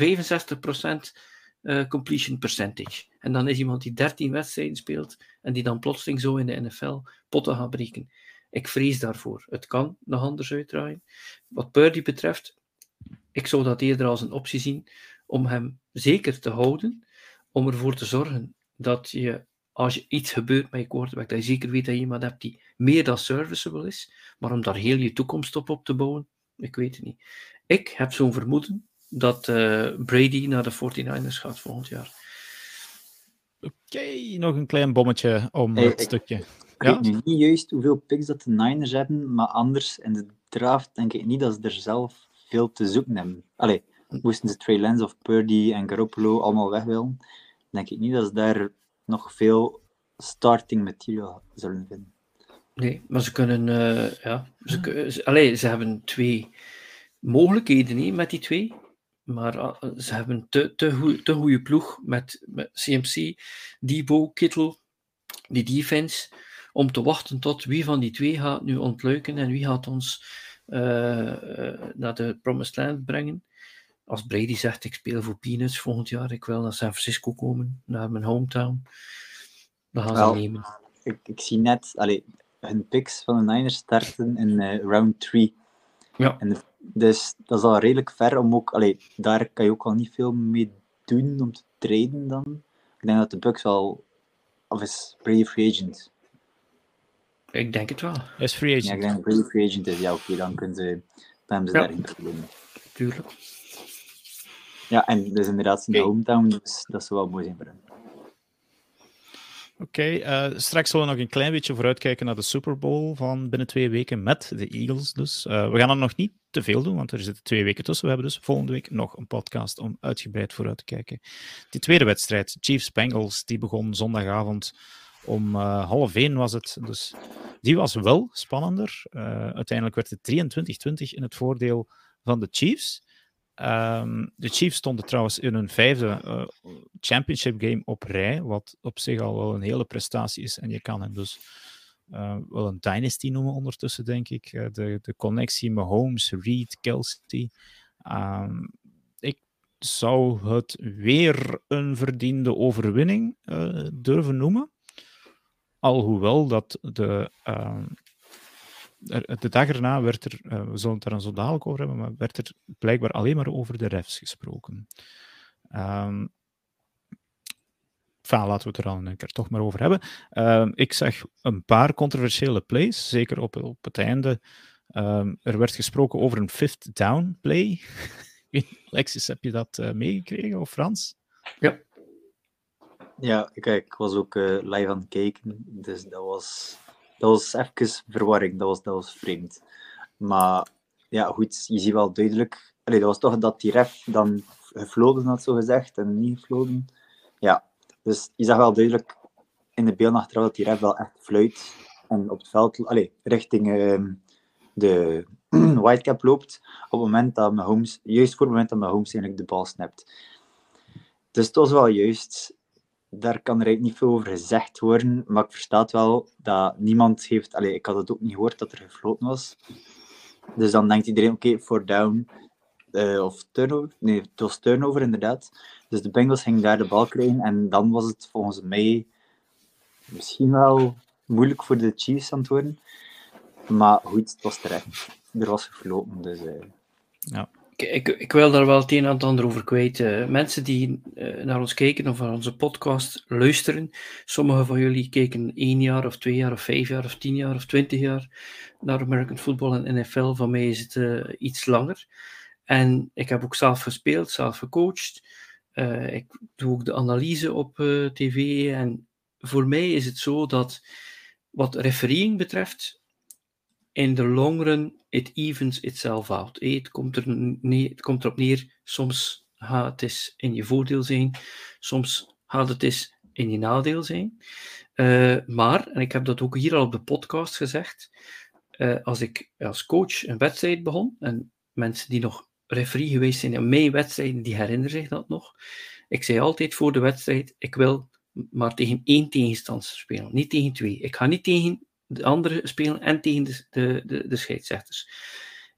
uh, completion percentage. En dan is iemand die 13 wedstrijden speelt en die dan plotseling zo in de NFL potten gaat breken. Ik vrees daarvoor. Het kan nog anders uitdraaien. Wat Purdy betreft, ik zou dat eerder als een optie zien om hem zeker te houden, om ervoor te zorgen dat je als je iets gebeurt met je quarterback, dat je zeker weet dat je iemand hebt die meer dan serviceable is, maar om daar heel je toekomst op op te bouwen, ik weet het niet. Ik heb zo'n vermoeden dat uh, Brady naar de 49ers gaat volgend jaar. Oké, okay, nog een klein bommetje om hey, het ik, stukje. Ik ja? weet nu niet juist hoeveel picks dat de Niners hebben, maar anders in de draft denk ik niet dat ze er zelf veel te zoeken hebben. Allee, moesten ze Trey Lance of Purdy en Garoppolo allemaal weg willen, denk ik niet dat ze daar nog veel starting material zullen vinden. Nee, maar ze kunnen, uh, ja, ze, ze, allez, ze hebben twee mogelijkheden he, met die twee. Maar uh, ze hebben te, te, te goede ploeg met, met CMC, Debo, Kittel, die defense, om te wachten tot wie van die twee gaat nu ontluiken en wie gaat ons uh, naar de Promised Land brengen. Als Brady zegt, ik speel voor Peanuts volgend jaar, ik wil naar San Francisco komen, naar mijn hometown, dan gaan well, ze nemen. Ik, ik zie net, allee, hun picks van de Niners starten in uh, round 3. Ja. En dus dat is al redelijk ver om ook, allee, daar kan je ook al niet veel mee doen om te traden dan. Ik denk dat de Bucks al, of is Brady free agent? Ik denk het wel. Is free agent. Ja, ik denk dat Brady free agent is. Ja, oké, okay, dan kunnen ze, dan hebben ze ja. daarin problemen. Tuurlijk. Ja, en dus inderdaad zijn okay. hometown, dus dat zou wel mooi zijn voor hem. Oké, okay, uh, straks zullen we nog een klein beetje vooruitkijken naar de Super Bowl van binnen twee weken met de Eagles. Dus uh, we gaan er nog niet te veel doen, want er zitten twee weken tussen. We hebben dus volgende week nog een podcast om uitgebreid vooruit te kijken. Die tweede wedstrijd, Chiefs-Bengals, die begon zondagavond om uh, half één was het. Dus die was wel spannender. uiteindelijk werd het 23-20 in het voordeel van de Chiefs. Um, de Chiefs stonden trouwens in hun vijfde uh, championship game op rij, wat op zich al wel een hele prestatie is. En je kan hem dus wel een dynasty noemen ondertussen, denk ik. De, de connectie met Holmes, Reed, Kelsey. Um, ik zou het weer een verdiende overwinning durven noemen. Alhoewel dat de de dag erna werd er, uh, we zullen het daar zo dadelijk over hebben, maar werd er blijkbaar alleen maar over de refs gesproken. Um, enfin, laten we het er dan een keer toch maar over hebben. Uh, ik zag een paar controversiële plays, zeker op, op het einde. Er werd gesproken over een fifth down play. Alexis, heb je dat uh, meegekregen, of Frans? Ja. Ja, kijk, ik was ook uh, live aan het kijken, dus dat was dat was even verwarring, dat was, dat was vreemd. Maar ja, goed, je ziet wel duidelijk. Allee, dat was toch dat die ref dan gefloten had, zo gezegd, en niet gefloten. Ja, dus je zag wel duidelijk in de beelden achteraf dat die ref wel echt fluit. En op het veld, allee, richting uh, de whitecap loopt. Op het moment dat Mahomes, juist voor het moment dat Mahomes eigenlijk de bal snapt. Dus het was wel juist daar kan er eigenlijk niet veel over gezegd worden, maar ik versta wel dat niemand heeft... Allee, ik had het ook niet gehoord dat er gefloten was. Dus dan denkt iedereen, oké, for down uh, of turnover. Nee, het was turnover inderdaad. Dus de Bengals gingen daar de bal krijgen en dan was het volgens mij misschien wel moeilijk voor de Chiefs aan het worden. Maar goed, het was terecht. Er was gefloten, dus... Uh... Ja. Ik, ik, wil daar wel het een en ander over kwijt. Uh, mensen die uh, naar ons kijken of naar onze podcast luisteren, sommigen van jullie kijken één jaar of twee jaar of vijf jaar of tien jaar of twintig jaar naar American football en NFL. Van mij is het uh, iets langer. En ik heb ook zelf gespeeld, zelf gecoacht. ik doe ook de analyse op tv. En voor mij is het zo dat wat refereeing betreft, in de long run, it evens itself out. Het komt, er nee, het komt erop neer, soms gaat het eens in je voordeel zijn, soms gaat het eens in je nadeel zijn. Uh, maar, en ik heb dat ook hier al op de podcast gezegd, uh, als ik als coach een wedstrijd begon, en mensen die nog referee geweest zijn in mijn wedstrijden, die herinneren zich dat nog. Ik zei altijd voor de wedstrijd, ik wil maar tegen één tegenstander spelen, niet tegen twee. Ik ga niet tegen de anderen spelen en tegen de, de, de, scheidsrechters.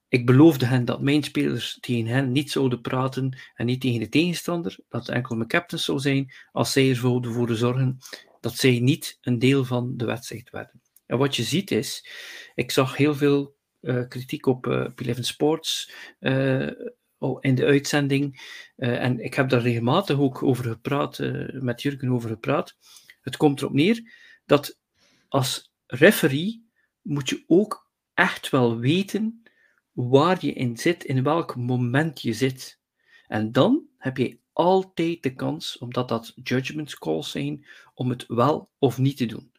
Ik beloofde hen dat mijn spelers tegen hen niet zouden praten en niet tegen de tegenstander, dat enkel mijn captains zou zijn, als zij ervoor voor zorgen dat zij niet een deel van de wedstrijd werden. En wat je ziet is, ik zag heel veel uh, kritiek op uh, P11 Sports uh, in de uitzending, en ik heb daar regelmatig ook over gepraat, met Jurgen over gepraat. Het komt erop neer dat als referee moet je ook echt wel weten waar je in zit, in welk moment je zit. En dan heb je altijd de kans, omdat dat judgment calls zijn, om het wel of niet te doen.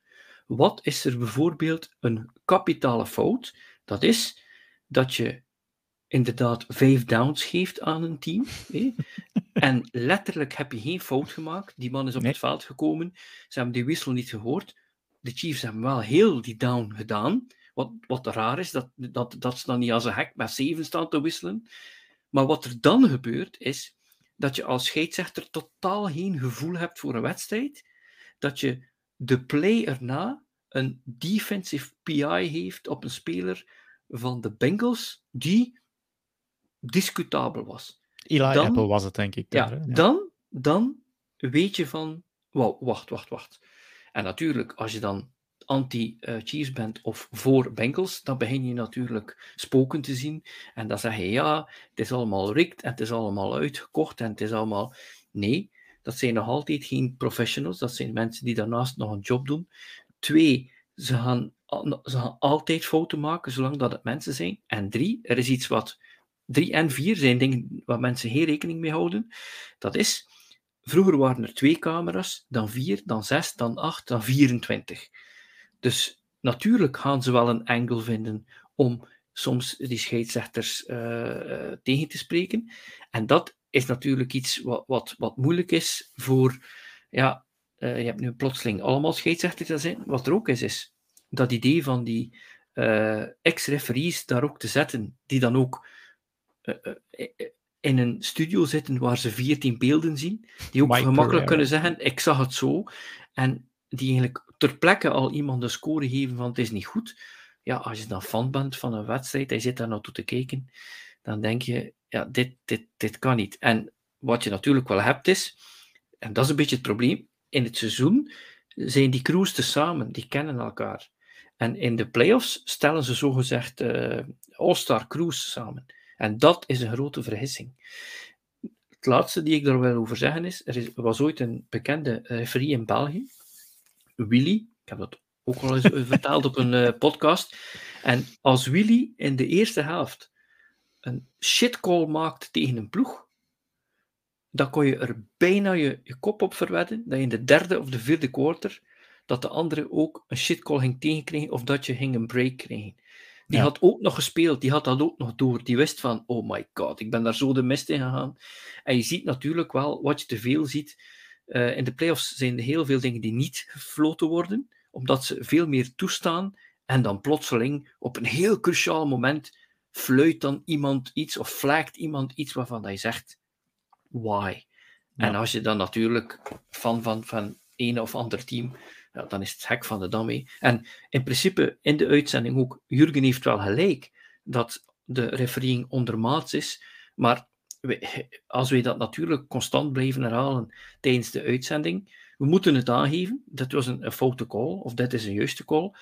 Wat is er bijvoorbeeld een kapitale fout? Dat is dat je inderdaad vijf downs geeft aan een team. En letterlijk heb je geen fout gemaakt. Die man is op het veld gekomen. Ze hebben die wissel niet gehoord de Chiefs hebben wel heel die down gedaan. Wat, wat raar is, dat, dat, dat ze dan niet als een hek met zeven staan te wisselen. Maar wat er dan gebeurt, is dat je als scheidsrechter totaal geen gevoel hebt voor een wedstrijd, dat je de play erna een defensive PI heeft op een speler van de Bengals die discutabel was. Eli Dan- Apple was het, denk ik. Ja, daar, hè? Dan, dan weet je van, wacht, wacht, wacht. En natuurlijk, als je dan anti-Chiefs bent of voor Bengals, dan begin je natuurlijk spoken te zien. En dan zeg je, ja, het is allemaal rigged en het is allemaal uitgekocht en het is allemaal... Nee, dat zijn nog altijd geen professionals. Dat zijn mensen die daarnaast nog een job doen. Twee, ze gaan, ze gaan altijd fouten maken, zolang dat het mensen zijn. En drie, er is iets wat... Drie en vier zijn dingen waar mensen geen rekening mee houden. Dat is, vroeger waren er twee camera's, dan vier, dan zes, dan acht, dan 24. Dus natuurlijk gaan ze wel een angle vinden om soms die scheidsrechters eh, eh, tegen te spreken. En dat is natuurlijk iets wat, wat, wat moeilijk is voor, ja, eh, je hebt nu plotseling allemaal scheidsrechters zijn. Wat er ook is, is dat idee van die eh, ex-referees daar ook te zetten, die dan ook in een studio zitten waar ze 14 beelden zien, die ook gemakkelijk kunnen zeggen, ik zag het zo, en die eigenlijk ter plekke al iemand een score geven van het is niet goed. Ja, als je dan fan bent van een wedstrijd, hij zit daar naartoe te kijken, dan denk je, ja, dit, dit, dit kan niet. En wat je natuurlijk wel hebt is, en dat is een beetje het probleem, in het seizoen zijn die crews te samen, die kennen elkaar. En in de playoffs stellen ze zogezegd eh all-star crews samen. En dat is een grote vergissing. Het laatste die ik daar wil over zeggen is, er is, was ooit een bekende referee in België, Willy, ik heb dat ook al eens eh, verteld op een eh, podcast. En als Willy in de eerste helft een shitcall maakt tegen een ploeg, dan kon je er bijna je, je kop op verwedden dat je in de derde of de vierde quarter dat de andere ook een shitcall ging tegenkrijgen of dat je ging een break krijgen. Die Ja. had ook nog gespeeld, die had dat ook nog door. Die wist van, oh my god, ik ben daar zo de mist in gegaan. En je ziet natuurlijk wel, wat je te veel ziet, eh, in de playoffs zijn er heel veel dingen die niet gefloten worden, omdat ze veel meer toestaan. En dan plotseling, op een heel cruciaal moment, fluit dan iemand iets of flagt iemand iets waarvan je zegt, why? En als je dan natuurlijk fan van, van een of ander team, ja, dan is het hek van de dam mee. En in principe, in de uitzending ook, Jurgen heeft wel gelijk dat de refereeing ondermaats is, maar als wij dat natuurlijk constant blijven herhalen tijdens de uitzending, we moeten het aangeven, dat was een, een foute call, of dit is een juiste call,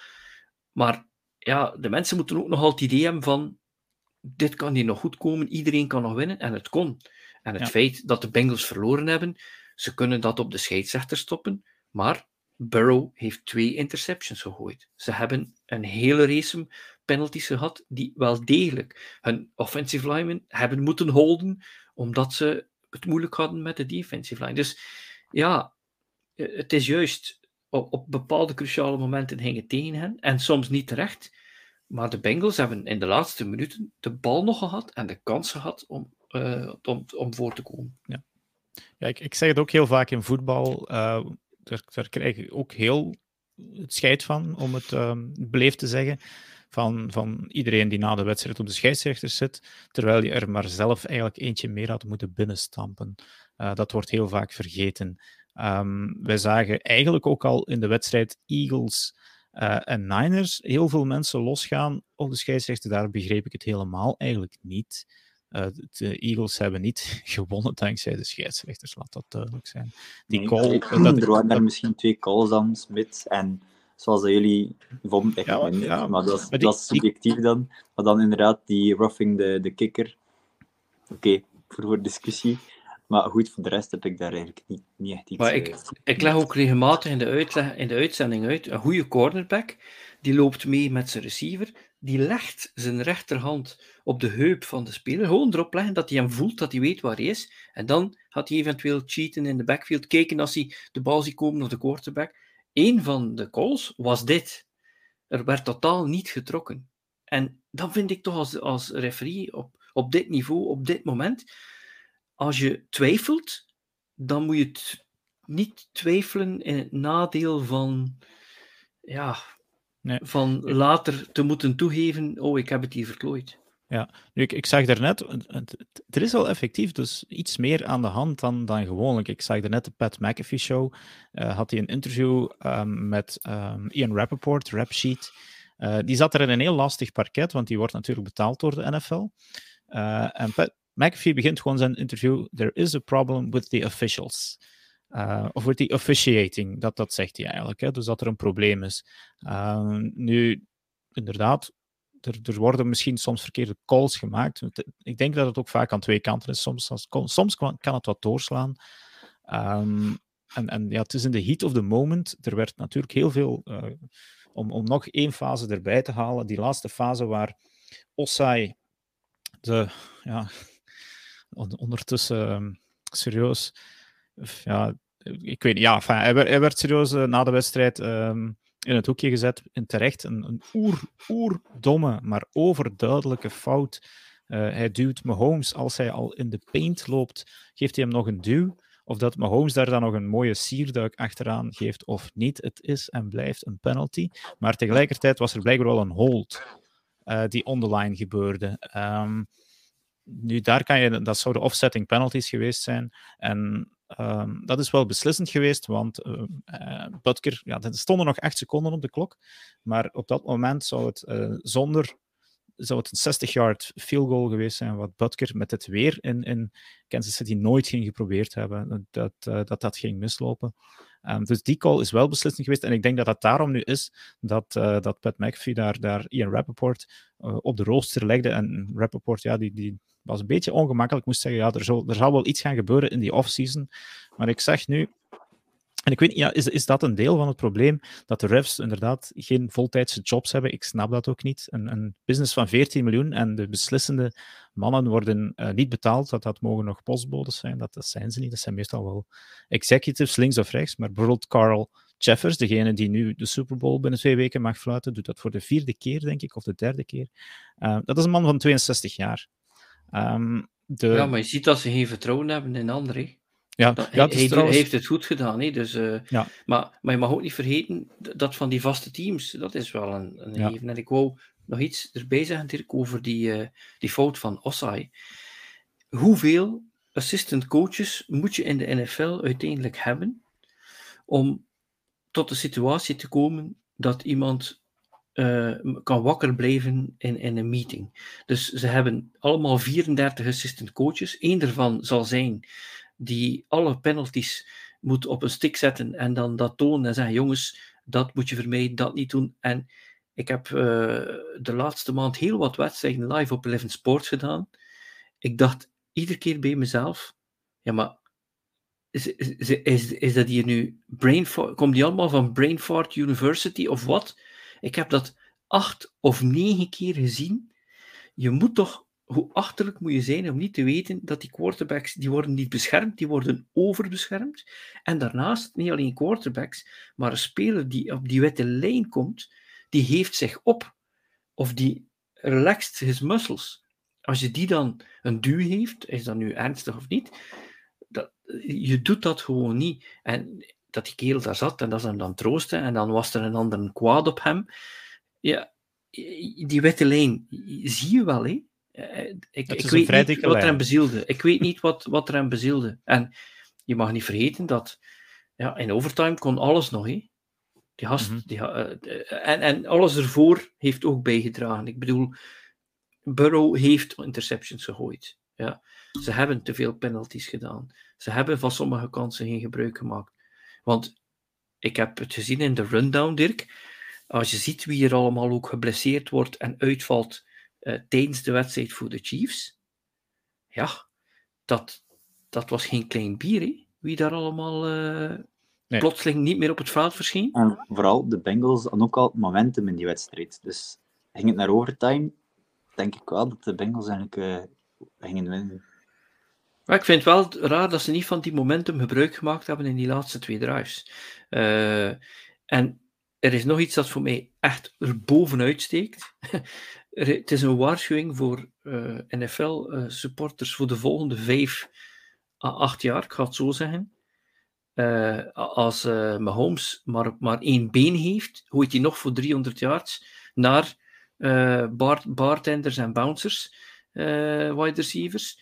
maar ja, de mensen moeten ook nog altijd het idee hebben van dit kan hier nog goed komen, iedereen kan nog winnen, en het kon. En het Ja. feit dat de Bengals verloren hebben, ze kunnen dat op de scheidsrechter stoppen, maar Burrow heeft twee interceptions gegooid. Ze hebben een hele race penalties gehad die wel degelijk hun offensive linemen hebben moeten holden, omdat ze het moeilijk hadden met de defensive line. Dus ja, eh, het is juist op, op bepaalde cruciale momenten ging het tegen hen en soms niet terecht. Maar de Bengals hebben in de laatste minuten de bal nog gehad en de kans gehad om, eh, om, om voor te komen. Ja, ik, ik zeg het ook heel vaak in voetbal. eh, daar, krijg ik ook heel het scheid van, om het ehm, beleefd te zeggen. Van, van iedereen die na de wedstrijd op de scheidsrechters zit, terwijl je er maar zelf eigenlijk eentje meer had moeten binnenstampen. Eh, dat wordt heel vaak vergeten. Ehm, wij zagen eigenlijk ook al in de wedstrijd Eagles eh, en Niners heel veel mensen losgaan op de scheidsrechter. Daar begreep ik het helemaal eigenlijk niet. Eh, de Eagles hebben niet gewonnen dankzij de scheidsrechters, laat dat duidelijk zijn. Die Nee, call, eh, dat, er waren dat- er misschien twee calls dan, Smit en zoals jullie vonden, ik Ja, weet niet, ja, maar dat is, maar die- dat is subjectief dan. Maar dan inderdaad die roughing de, de kicker. Oké, voor, voor discussie. Maar goed, voor de rest heb ik daar eigenlijk niet, niet echt iets... Maar ik, eh, ik leg ook regelmatig in de, uitleg, in de uitzending uit, een goede cornerback, die loopt mee met zijn receiver, die legt zijn rechterhand op de heup van de speler, gewoon erop leggen dat hij hem voelt, dat hij weet waar hij is, en dan gaat hij eventueel cheaten in de backfield, kijken als hij de bal ziet komen of de quarterback. Eén van de calls was dit. Er werd totaal niet getrokken. En dan vind ik toch als, als referee op, op dit niveau, op dit moment, als je twijfelt, dan moet je het niet twijfelen in het nadeel van, ja, Nee. van later te moeten toegeven, oh, ik heb het hier verklooid. Ja, nu, ik, ik zag daarnet, er is wel effectief dus iets meer aan de hand dan, dan gewoonlijk. Ik zag daarnet de Pat McAfee show, uh, had hij een interview um, met um, Ian Rappaport, Rapsheet. Uh, die zat er in een heel lastig parket, want die wordt natuurlijk betaald door de NFL. Uh, en Pat McAfee begint gewoon zijn interview, there is a problem with the officials. Of with the officiating, dat, dat zegt hij eigenlijk. Hè? Dus dat er een probleem is. nu, inderdaad, er, er, worden misschien soms verkeerde calls gemaakt. Ik denk dat het ook vaak aan twee kanten is. Soms, soms kan het wat doorslaan. Um, en, en ja, het is in de heat of the moment. Er werd natuurlijk heel veel. Uh, om, om nog één fase erbij te halen. Die laatste fase waar Osai de. Ja, ondertussen um, serieus. Ja, ik weet niet. Ja, hij, werd, serieus uh, na de wedstrijd. Um, in het hoekje gezet. Terecht een, een oer, oerdomme, maar overduidelijke fout. Uh, hij duwt Mahomes als hij al in de paint loopt, geeft hij hem nog een duw. Of dat Mahomes daar dan nog een mooie sierduik achteraan geeft of niet. Het is en blijft een penalty. Maar tegelijkertijd was er blijkbaar wel een hold uh, die on the line gebeurde. Um, nu, daar kan je, dat zouden offsetting penalties geweest zijn. En Um, dat is wel beslissend geweest, want uh, Butker, ja, er stonden nog echt seconden op de klok, maar op dat moment zou het uh, zonder zou het een 60-yard field goal geweest zijn, wat Butker met het weer in, in Kansas City nooit ging geprobeerd hebben, dat dat, dat ging mislopen. Um, dus die call is wel beslissend geweest. En ik denk dat het daarom nu is dat, dat Pat McAfee daar, daar Ian Rappaport op de rooster legde. En Rappaport, ja, die, die was een beetje ongemakkelijk. Ik moest zeggen, ja, er zal, er zal wel iets gaan gebeuren in die offseason. Maar ik zeg nu, en ik weet niet, ja, is, is dat een deel van het probleem? Dat de refs inderdaad geen voltijdse jobs hebben? Ik snap dat ook niet. Een, een business van 14 miljoen en de beslissende mannen worden uh, niet betaald. Dat, dat mogen nog postbodes zijn. Dat, dat zijn ze niet. Dat zijn meestal wel executives, links of rechts. Maar bijvoorbeeld Carl Jeffers, degene die nu de Super Bowl binnen twee weken mag fluiten, doet dat voor de vierde keer, denk ik, of de derde keer. Uh, dat is een man van 62 jaar. Um, de... Ja, maar je ziet dat ze geen vertrouwen hebben in anderen. Ja, dat, ja, hij, trouwens... heeft het goed gedaan. Hè? Dus, uh, ja. maar, maar je mag ook niet vergeten dat van die vaste teams, dat is wel een, een ja. even. En ik wou nog iets erbij zeggen, Dirk, over die, uh, die fout van Osai. Hoeveel assistant coaches moet je in de NFL uiteindelijk hebben om tot de situatie te komen dat iemand uh, kan wakker blijven in, in een meeting. Dus ze hebben allemaal 34 assistant coaches. Eén daarvan zal zijn die alle penalties moet op een stick zetten en dan dat tonen en zeggen: jongens, dat moet je vermijden, dat niet doen. En ik heb uh, de laatste maand heel wat wedstrijden live op Eleven Sports gedaan. Ik dacht iedere keer bij mezelf: ja, maar is, is, is, dat hier nu Brainfart? Komt die allemaal van Brainfart University of wat? Ik heb dat acht of negen keer gezien. Je moet toch, hoe achterlijk moet je zijn om niet te weten dat die quarterbacks, die worden niet beschermd, die worden overbeschermd. En daarnaast, niet alleen quarterbacks, maar een speler die op die witte lijn komt, die heeft zich op. Of die relaxt his muscles. Als je die dan een duw heeft, is dat nu ernstig of niet, dat, je doet dat gewoon niet. En dat die kerel daar zat en dat ze hem dan troosten en dan was er een ander kwaad op hem. Ja, die witte lijn, zie je wel, hè? Eh, ik, ik weet niet wat er hem bezielde. Ik weet niet wat, wat er hem bezielde. En je mag niet vergeten dat ja, in overtime kon alles nog, hè? Die gast, mm -hmm. die, uh, en, en alles ervoor heeft ook bijgedragen. Ik bedoel, Burrow heeft interceptions gegooid. Ja. Ze hebben te veel penalties gedaan. Ze hebben van sommige kansen geen gebruik gemaakt. Want ik heb het gezien in de rundown, Dirk. Als je ziet wie er allemaal ook geblesseerd wordt en uitvalt uh, tijdens de wedstrijd voor de Chiefs. Ja, dat, dat was geen klein bier, hè? Wie daar allemaal uh, nee. plotseling niet meer op het veld verscheen. En vooral de Bengals hadden ook al momentum in die wedstrijd. Dus ging het naar overtime, denk ik wel dat de Bengals eigenlijk uh, gingen winnen. Maar ik vind het wel raar dat ze niet van die momentum gebruik gemaakt hebben in die laatste twee drives. Uh, en er is nog iets dat voor mij echt er bovenuit steekt. het is een waarschuwing voor uh, NFL-supporters uh, voor de volgende vijf à acht jaar, ik ga het zo zeggen. Uh, als Mahomes maar, maar één been heeft, gooit hij nog voor 300 yards naar uh, bar bartenders en bouncers, uh, wide receivers.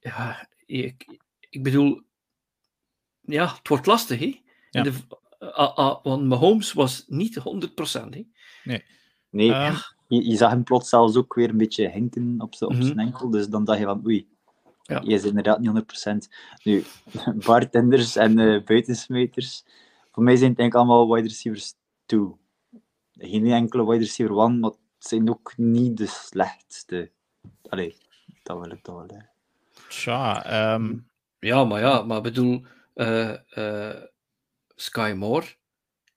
Uh, ik, ik bedoel, ja, het wordt lastig, hè? Ja. De, want Mahomes was niet 100%. Hè? Nee. Nee, uh, je, je, zag hem plots zelfs ook weer een beetje hinken op, op mm -hmm. zijn enkel. Dus dan dacht je van, oei, ja. je is inderdaad niet 100%. Nu, bartenders en uh, buitensmeters, voor mij zijn het eigenlijk allemaal wide receivers 2. Geen enkele wide receiver 1, maar het zijn ook niet de slechtste. Allee, dat wil ik toch wel. Tja, um... Ja, maar ja, maar bedoel, uh, uh, Sky Moore,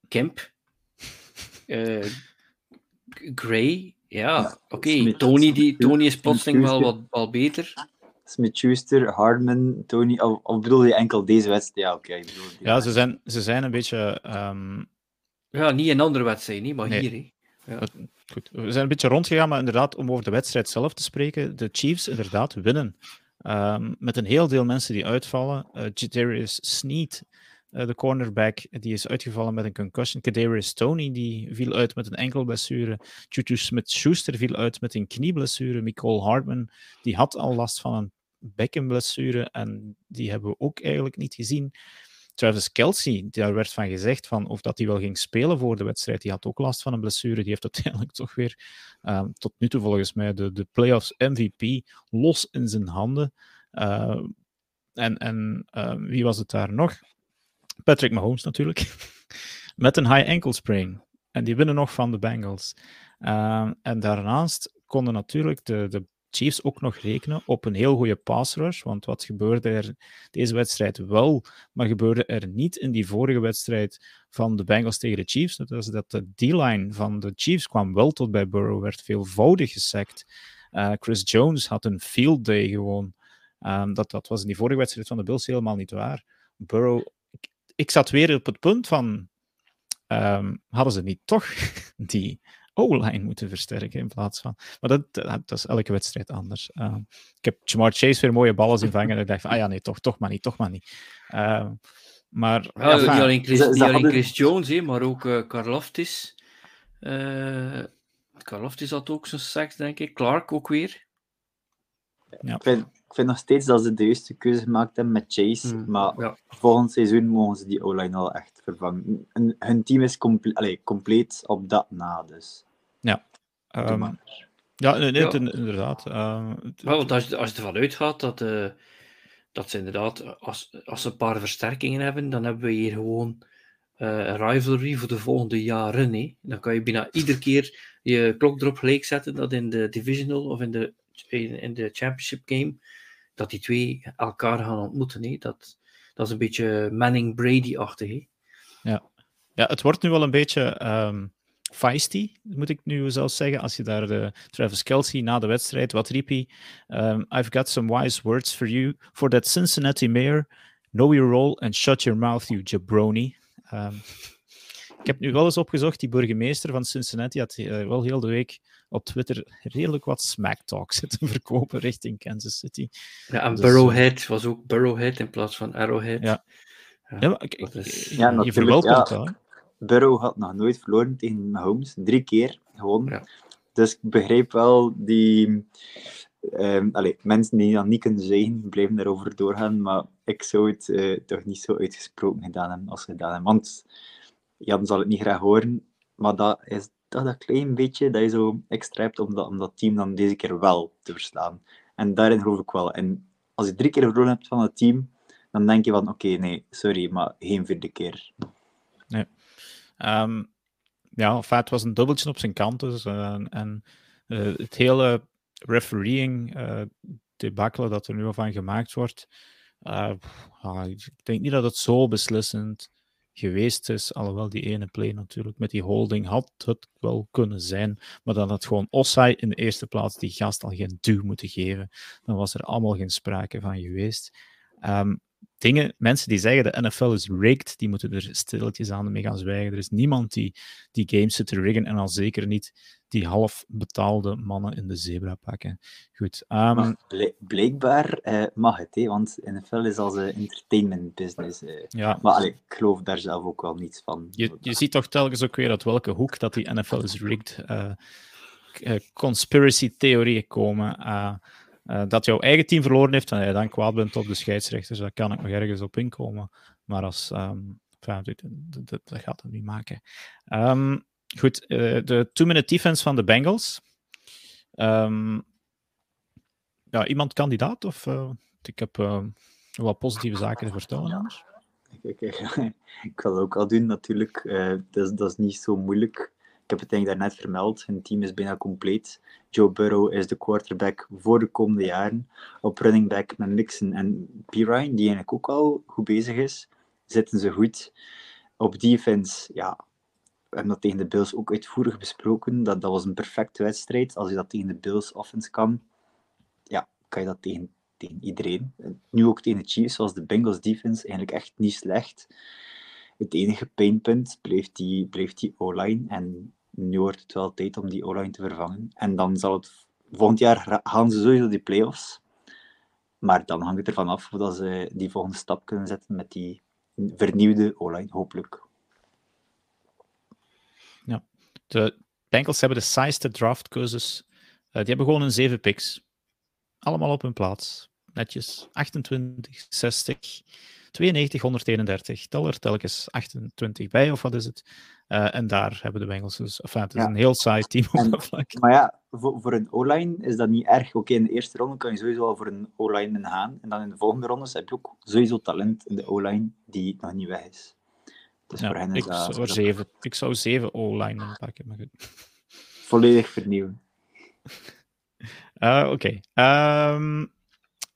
Kemp, uh, Gray, ja, ja oké. Okay. Tony, die, Tony is plotseling wel wat, wel beter. Smith-Schuster, Hardman, Tony, of, of, bedoel je enkel deze wedstrijd? Ja, oké. Okay, ja, ze zijn, ze zijn een beetje... Um... Ja, niet in andere wedstrijden, maar nee. hier. Ja. Goed. We zijn een beetje rondgegaan, maar inderdaad, om over de wedstrijd zelf te spreken, de Chiefs inderdaad winnen. Um, met een heel deel mensen die uitvallen. Uh, Jadarius Sneed, uh, de cornerback, die is uitgevallen met een concussion. Kadarius Tony, die viel uit met een enkelblessure. Juju Smith-Schuster viel uit met een knieblessure. Nicole Hartman, die had al last van een bekkenblessure en die hebben we ook eigenlijk niet gezien. Travis Kelsey, daar werd van gezegd van of dat hij wel ging spelen voor de wedstrijd. Die had ook last van een blessure. Die heeft uiteindelijk toch weer um, tot nu toe volgens mij de, de playoffs MVP los in zijn handen. Uh, en en uh, wie was het daar nog? Patrick Mahomes natuurlijk. Met een high ankle sprain. En die winnen nog van de Bengals. En daarnaast konden natuurlijk de, de Chiefs ook nog rekenen op een heel goede pass rush. Want wat gebeurde er deze wedstrijd wel, maar gebeurde er niet in die vorige wedstrijd van de Bengals tegen de Chiefs? Dat was dat de D-line van de Chiefs kwam wel tot bij Burrow, werd veelvoudig gesackt. Uh, Chris Jones had een field day gewoon. Um, dat, dat was in die vorige wedstrijd van de Bills helemaal niet waar. Burrow, ik, zat weer op het punt van. Um, hadden ze niet toch die O-line moeten versterken in plaats van. Maar dat, dat, is elke wedstrijd anders. Uh, ik heb Jamar Chase weer mooie ballen zien vangen en ik dacht van, ah ja, nee, toch, toch maar niet, toch maar niet. Uh, maar, ja, ja, niet alleen Chris, niet alleen Chris Jones, he, maar ook uh, Karloftis. Uh, Karloftis had ook zijn seks, denk ik. Clark ook weer. Ja. Ik, vind, ik vind nog steeds dat ze de juiste keuze gemaakt hebben met Chase, mm, maar ja. volgend seizoen mogen ze die O-line al echt vervangen. En hun team is comple allee, compleet op dat na, dus... Ja. Um, ja, nee, ja. inderdaad. Uh, want als, je, als je ervan uitgaat dat, uh, dat ze inderdaad, als, als ze een paar versterkingen hebben, dan hebben we hier gewoon uh, een rivalry voor de volgende jaren. Hè. Dan kan je bijna iedere keer je klok erop gelijk zetten dat in de divisional of in de, in, in de championship game, dat die twee elkaar gaan ontmoeten. Hè. Dat, dat is een beetje Manning-Brady-achtig. Ja. ja, het wordt nu wel een beetje. Um feisty, moet ik nu zelfs zeggen. Als je daar de Travis Kelsey na de wedstrijd, wat riep hij? Um, I've got some wise words for you. For that Cincinnati mayor, know your role and shut your mouth, you jabroni. Um, ik heb nu wel eens opgezocht, die burgemeester van Cincinnati had uh, wel heel de week op Twitter redelijk wat smack talk zitten verkopen richting Kansas City. Ja, en dus, Burrowhead was ook Burrowhead in plaats van Arrowhead. Ja, ja, ja, maar, is... ja je verwelkomt ja. Burrow had nog nooit verloren tegen Mahomes. Drie keer gewoon. Dus ik begrijp wel die... Um, allez, mensen die dat niet kunnen zeggen, blijven daarover doorgaan. Maar ik zou het uh, toch niet zo uitgesproken gedaan hebben als gedaan hebben. Want Jan zal het niet graag horen. Maar dat is dat, dat klein beetje dat je zo extra hebt om dat, om dat team dan deze keer wel te verslaan. En daarin geloof ik wel. En als je drie keer verloren hebt van het team, dan denk je van oké, okay, nee, sorry, maar geen vierde keer. Um, ja, het was een dubbeltje op zijn kant. Dus, uh, en uh, het hele refereeing uh, dat er nu al van gemaakt wordt, ik denk niet dat het zo beslissend geweest is. Alhoewel die ene play natuurlijk met die holding had het wel kunnen zijn. Maar dan had gewoon Ossai in de eerste plaats die gast al geen duw moeten geven. Dan was er allemaal geen sprake van geweest. Um, dingen, mensen die zeggen de NFL is rigged, die moeten er stilletjes aan mee gaan zwijgen. Er is niemand die die games zit te riggen en al zeker niet die half betaalde mannen in de zebra pakken. Goed. Um, blijkbaar uh, mag het, hè, want NFL is als een entertainment business. Uh. Ja. Maar allee, ik geloof daar zelf ook wel niets van. Je, je ziet toch telkens ook weer uit welke hoek dat die NFL is rigged. Uh, conspiracy theorieën komen. Uh, dat jouw eigen team verloren heeft en je dan kwaad bent op de scheidsrechters, daar kan ik nog ergens op inkomen. Maar als, um, dat, gaat het niet maken. Um, goed, uh, de two-minute defense van de Bengals. Um, ja, iemand kandidaat? Of uh, ik heb wat positieve zaken te vertellen anders? Ik, ik, ik, wil ook al doen, natuurlijk. dat, is, dat is niet zo moeilijk. Ik heb het eigenlijk daarnet vermeld, hun team is bijna compleet. Joe Burrow is de quarterback voor de komende jaren. Op running back met Mixon en P. Ryan, die eigenlijk ook al goed bezig is, zitten ze goed. Op defense, ja, we hebben dat tegen de Bills ook uitvoerig besproken. Dat, dat was een perfecte wedstrijd. Als je dat tegen de Bills offense kan, ja, kan je dat tegen, tegen iedereen. Nu ook tegen de Chiefs, zoals de Bengals defense eigenlijk echt niet slecht. Het enige pijnpunt blijft die, blijft die O-line. En nu wordt het wel tijd om die O-line te vervangen. En dan zal het volgend jaar gaan ze sowieso die playoffs. Maar dan hangt het ervan af of ze die volgende stap kunnen zetten met die vernieuwde O-line, hopelijk. Ja, de Bengals hebben de saaiste draftkeuzes. Uh, die hebben gewoon een zeven picks. Allemaal op hun plaats. Netjes. 28, 60, 92, 131. Tel er telkens 28 bij, of wat is het? Uh, en daar hebben de Bengals dus... Enfin, het is een heel saai team op dat vlak. Maar ja, voor, voor een O-line is dat niet erg. Oké, in de eerste ronde kan je sowieso al voor een O-line gaan. En dan in de volgende rondes heb je ook sowieso talent in de O-line die nog niet weg is. Dus ja, voor hen is ik, dat, zou zeven, ik zou zeven O-line pakken, maar goed. Volledig vernieuwen. Uh, Oké. Okay. Um, ehm,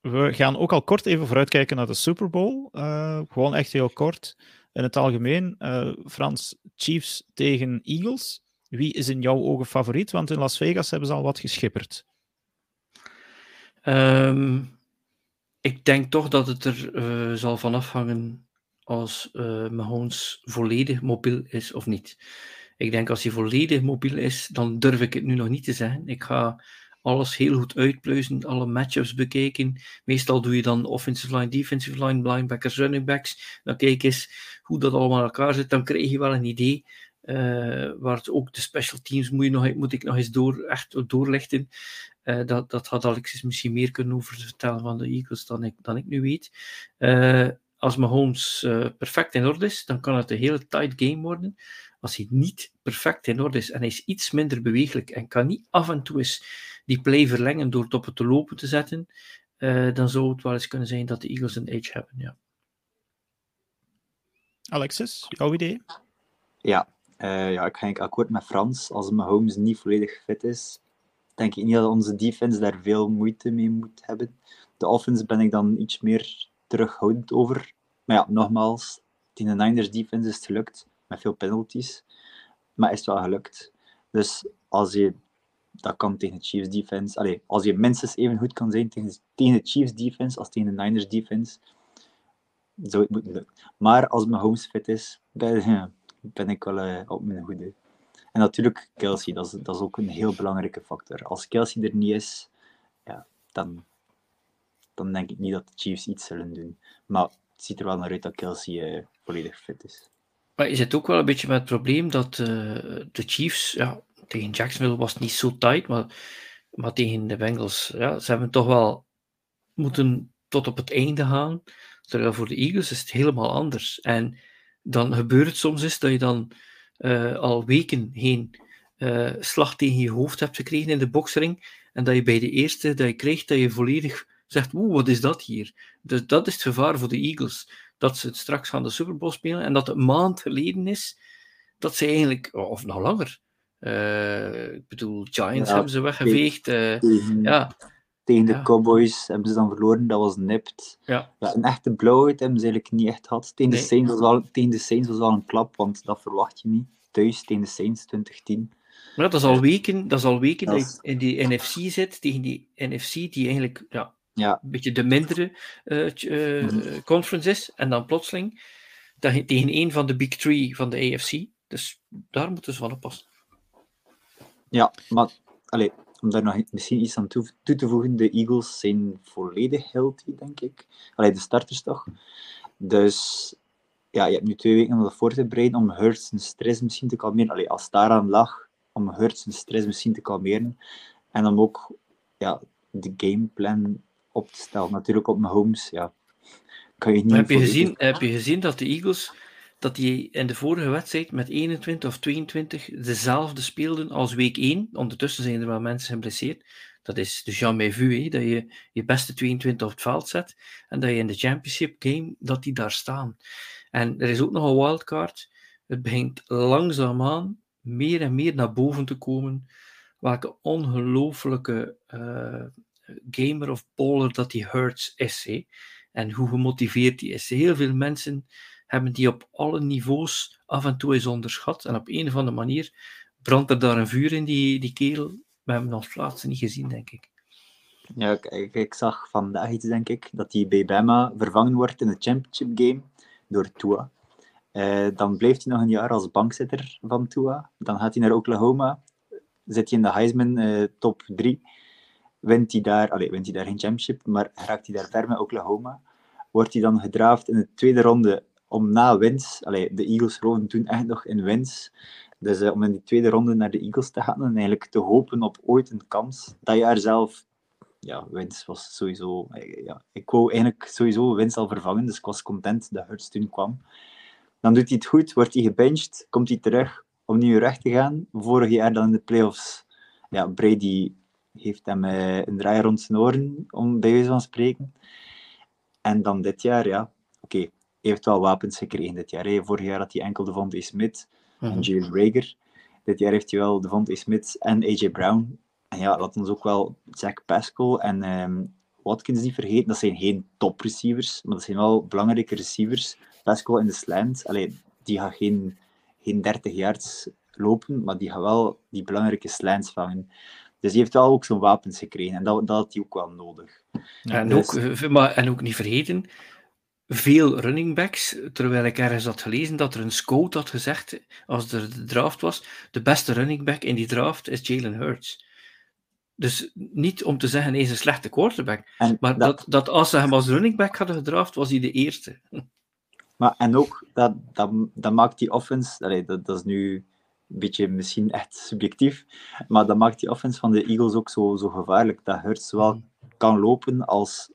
we gaan ook al kort even vooruitkijken naar de Super Bowl. Uh, gewoon echt heel kort. In het algemeen, uh, Frans, Chiefs tegen Eagles. Wie is in jouw ogen favoriet? Want in Las Vegas hebben ze al wat geschipperd. Um, ik denk toch dat het er uh, zal van afhangen als Mahomes volledig mobiel is of niet. Ik denk als hij volledig mobiel is, dan durf ik het nu nog niet te zeggen. Ik ga alles heel goed uitpluizen, alle matchups bekeken. Meestal doe je dan offensive line, defensive line, linebackers, running backs. Dan kijk eens hoe dat allemaal aan elkaar zit. Dan krijg je wel een idee. Uh, waar het ook de special teams moet, je nog, moet ik nog eens door, echt doorlichten. Uh, dat, dat had Alexis misschien meer kunnen over vertellen van de Eagles dan ik, dan ik nu weet. Uh, als Mahomes perfect in orde is, dan kan het een hele tight game worden. Als hij niet perfect in orde is en hij is iets minder bewegelijk en kan niet af en toe eens die play verlengen door het op het te lopen te zetten, uh, dan zou het wel eens kunnen zijn dat de Eagles een edge hebben. Ja. Alexis, jouw idee? Ja, uh, ja ik ga akkoord met Frans. Als Mahomes niet volledig fit is, denk ik niet dat onze defense daar veel moeite mee moet hebben. De offense ben ik dan iets meer terughoudend over. Maar ja, nogmaals, tegen de Niners defense is het gelukt, met veel penalties. Maar is het wel gelukt. Dus als je dat kan tegen de Chiefs defense. Allee, als je minstens even goed kan zijn tegen, tegen de Chiefs defense als tegen de Niners defense, zou het moeten lukken. Maar als mijn Mahomes fit is, ben, ik wel uh, op mijn goede. En natuurlijk Kelsey, dat is, dat is ook een heel belangrijke factor. Als Kelsey er niet is, ja, dan, dan denk ik niet dat de Chiefs iets zullen doen. Maar het ziet er wel naar uit dat Kelsey uh, volledig fit is. Maar je zit ook wel een beetje met het probleem dat uh, de Chiefs, ja, tegen Jacksonville was het niet zo tight, maar, maar tegen de Bengals, ja, ze hebben toch wel moeten tot op het einde gaan. Terwijl voor de Eagles is het helemaal anders. En dan gebeurt het soms eens dat je dan uh, al weken heen uh, slag tegen je hoofd hebt gekregen in de boksring. En dat je bij de eerste dat je krijgt, dat je volledig zegt, oeh, wat is dat hier? Dus dat is het gevaar voor de Eagles. Dat ze het straks gaan de Super Bowl spelen. En dat het een maand geleden is dat ze eigenlijk, of nog langer, ik bedoel, Giants hebben ze weggeveegd. Tegen, ja. tegen de Cowboys hebben ze dan verloren, dat was nipt. Ja. een echte blowout hebben ze eigenlijk niet echt gehad. Tegen, nee. de Saints was wel, tegen de Saints was wel een klap, want dat verwacht je niet. Thuis tegen de Saints 2010. Maar dat is al weken dat, is al weken dat, in die NFC zit, tegen die NFC die eigenlijk ja, ja. een beetje de mindere uh, conference is. En dan plotseling tegen een van de big three van de AFC. Dus daar moeten ze wel oppassen. Ja, maar allez, om daar nog misschien iets aan toe, toe, te voegen, de Eagles zijn volledig healthy, denk ik. Allee, de starters toch. Dus ja, je hebt nu twee weken om dat voor te bereiden, om Hurts zijn stress misschien te kalmeren. Allee, als daaraan lag, om Hurts zijn stress misschien te kalmeren. En om ook ja, de gameplan op te stellen. Natuurlijk op Mahomes, ja. Kan je niet heb, je gezien, heb je gezien dat de Eagles dat die in de vorige wedstrijd met 21 of 22 dezelfde speelden als week 1. Ondertussen zijn er wel mensen geblesseerd. Dat is de jamais vu, dat je je beste 22 op het veld zet en dat je in de championship game, dat die daar staan. En er is ook nog een wildcard. Het begint langzaamaan meer en meer naar boven te komen welke ongelooflijke uh, gamer of bowler dat die Hurts is. En hoe gemotiveerd die is. Heel veel mensen hebben die op alle niveaus af en toe eens onderschat. En op een of andere manier brandt er daar een vuur in die, die kerel. We hebben ons plaatsen niet gezien, denk ik. Ja, ik, ik zag vandaag iets, denk ik, dat hij bij Bama vervangen wordt in de championship game door Tua. Uh, dan blijft hij nog een jaar als bankzitter van Tua. Dan gaat hij naar Oklahoma. Zit hij in de Heisman uh, top 3. Wint hij daar, allez, wint hij daar geen championship, maar raakt hij daar ver met Oklahoma. Wordt hij dan gedraafd in de tweede ronde om na wins, de Eagles geloven toen echt nog in wins, dus uh, om in die tweede ronde naar de Eagles te gaan en eigenlijk te hopen op ooit een kans. Dat jaar zelf, ja, wins was sowieso, eh, ja, ik wou eigenlijk sowieso wins al vervangen, dus ik was content dat Hurts toen kwam. Dan doet hij het goed, wordt hij gebenched, komt hij terug om nieuw recht te gaan. Vorig jaar dan in de playoffs, ja, Brady heeft hem uh, een draai rond zijn oren, om bij wijze van spreken. En dan dit jaar, ja, oké, heeft wel wapens gekregen dit jaar. Vorig jaar had hij enkel de Devontae Smith en mhm. Jalen Rager. Dit jaar heeft hij wel de Devontae Smith en AJ Brown. En ja, laat ons ook wel Jack Pascal en um, Watkins niet vergeten. Dat zijn geen top receivers, maar dat zijn wel belangrijke receivers. Pascal in de slant, allee, die gaat geen, geen 30 yards lopen, maar die gaat wel die belangrijke slants vangen. Dus die heeft wel ook zo'n wapens gekregen en dat, dat had hij ook wel nodig. En, dus... ook, maar, en ook niet vergeten, veel running backs, terwijl ik ergens had gelezen dat er een scout had gezegd, als er de draft was, de beste running back in die draft is Jalen Hurts. Dus niet om te zeggen, hij is een slechte quarterback, maar dat, dat, als ze hem als running back hadden gedraft, was hij de eerste. Maar, en ook, dat, dat, dat maakt die offense, allee, dat, dat is nu een beetje misschien echt subjectief, maar dat maakt die offense van de Eagles ook zo, zo gevaarlijk, dat Hurts zowel mm. kan lopen als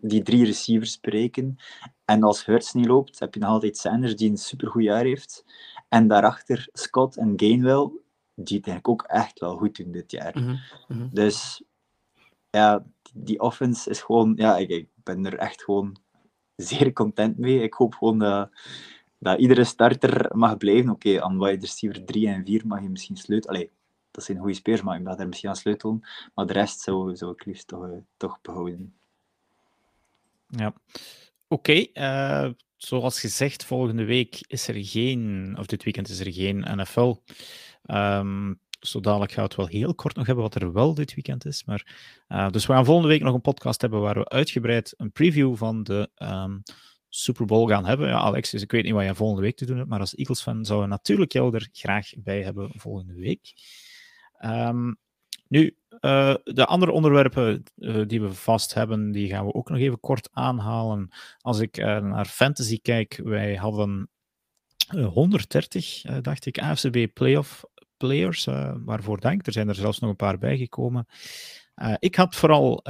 die drie receivers spreken. En als Hurts niet loopt, heb je nog altijd Sanders, die een supergoed jaar heeft. En daarachter Scott en Gainwell, die het eigenlijk ook echt wel goed doen dit jaar. Mhm, mhm. Dus ja, die offense is gewoon... Ja, ik, ik, ben er echt gewoon zeer content mee. Ik hoop gewoon dat, dat iedere starter mag blijven. Oké, okay, aan wide receiver 3 en 4 mag je misschien sleutelen. Allee, dat zijn goede spelers, maar je mag er misschien aan sleutelen. Maar de rest zou, zou ik liefst toch, toch behouden. Ja. Oké, eh, zoals gezegd, volgende week is er geen, of dit weekend is er geen NFL. Um, ehm, zo dadelijk gaan we het wel heel kort nog hebben wat er wel dit weekend is. Maar, uh, dus we gaan volgende week nog een podcast hebben waar we uitgebreid een preview van de um, Super Bowl gaan hebben. Ja, Alexis, ik weet niet wat je volgende week te doen hebt, maar als Eagles-fan zouden we natuurlijk jou er graag bij hebben volgende week. Um, nu, uh, de andere onderwerpen uh, die we vast hebben, die gaan we ook nog even kort aanhalen. Als ik uh, naar fantasy kijk, wij hadden 130, dacht ik, AFCB playoff players. waarvoor dank. Er zijn er zelfs nog een paar bijgekomen. ik had vooral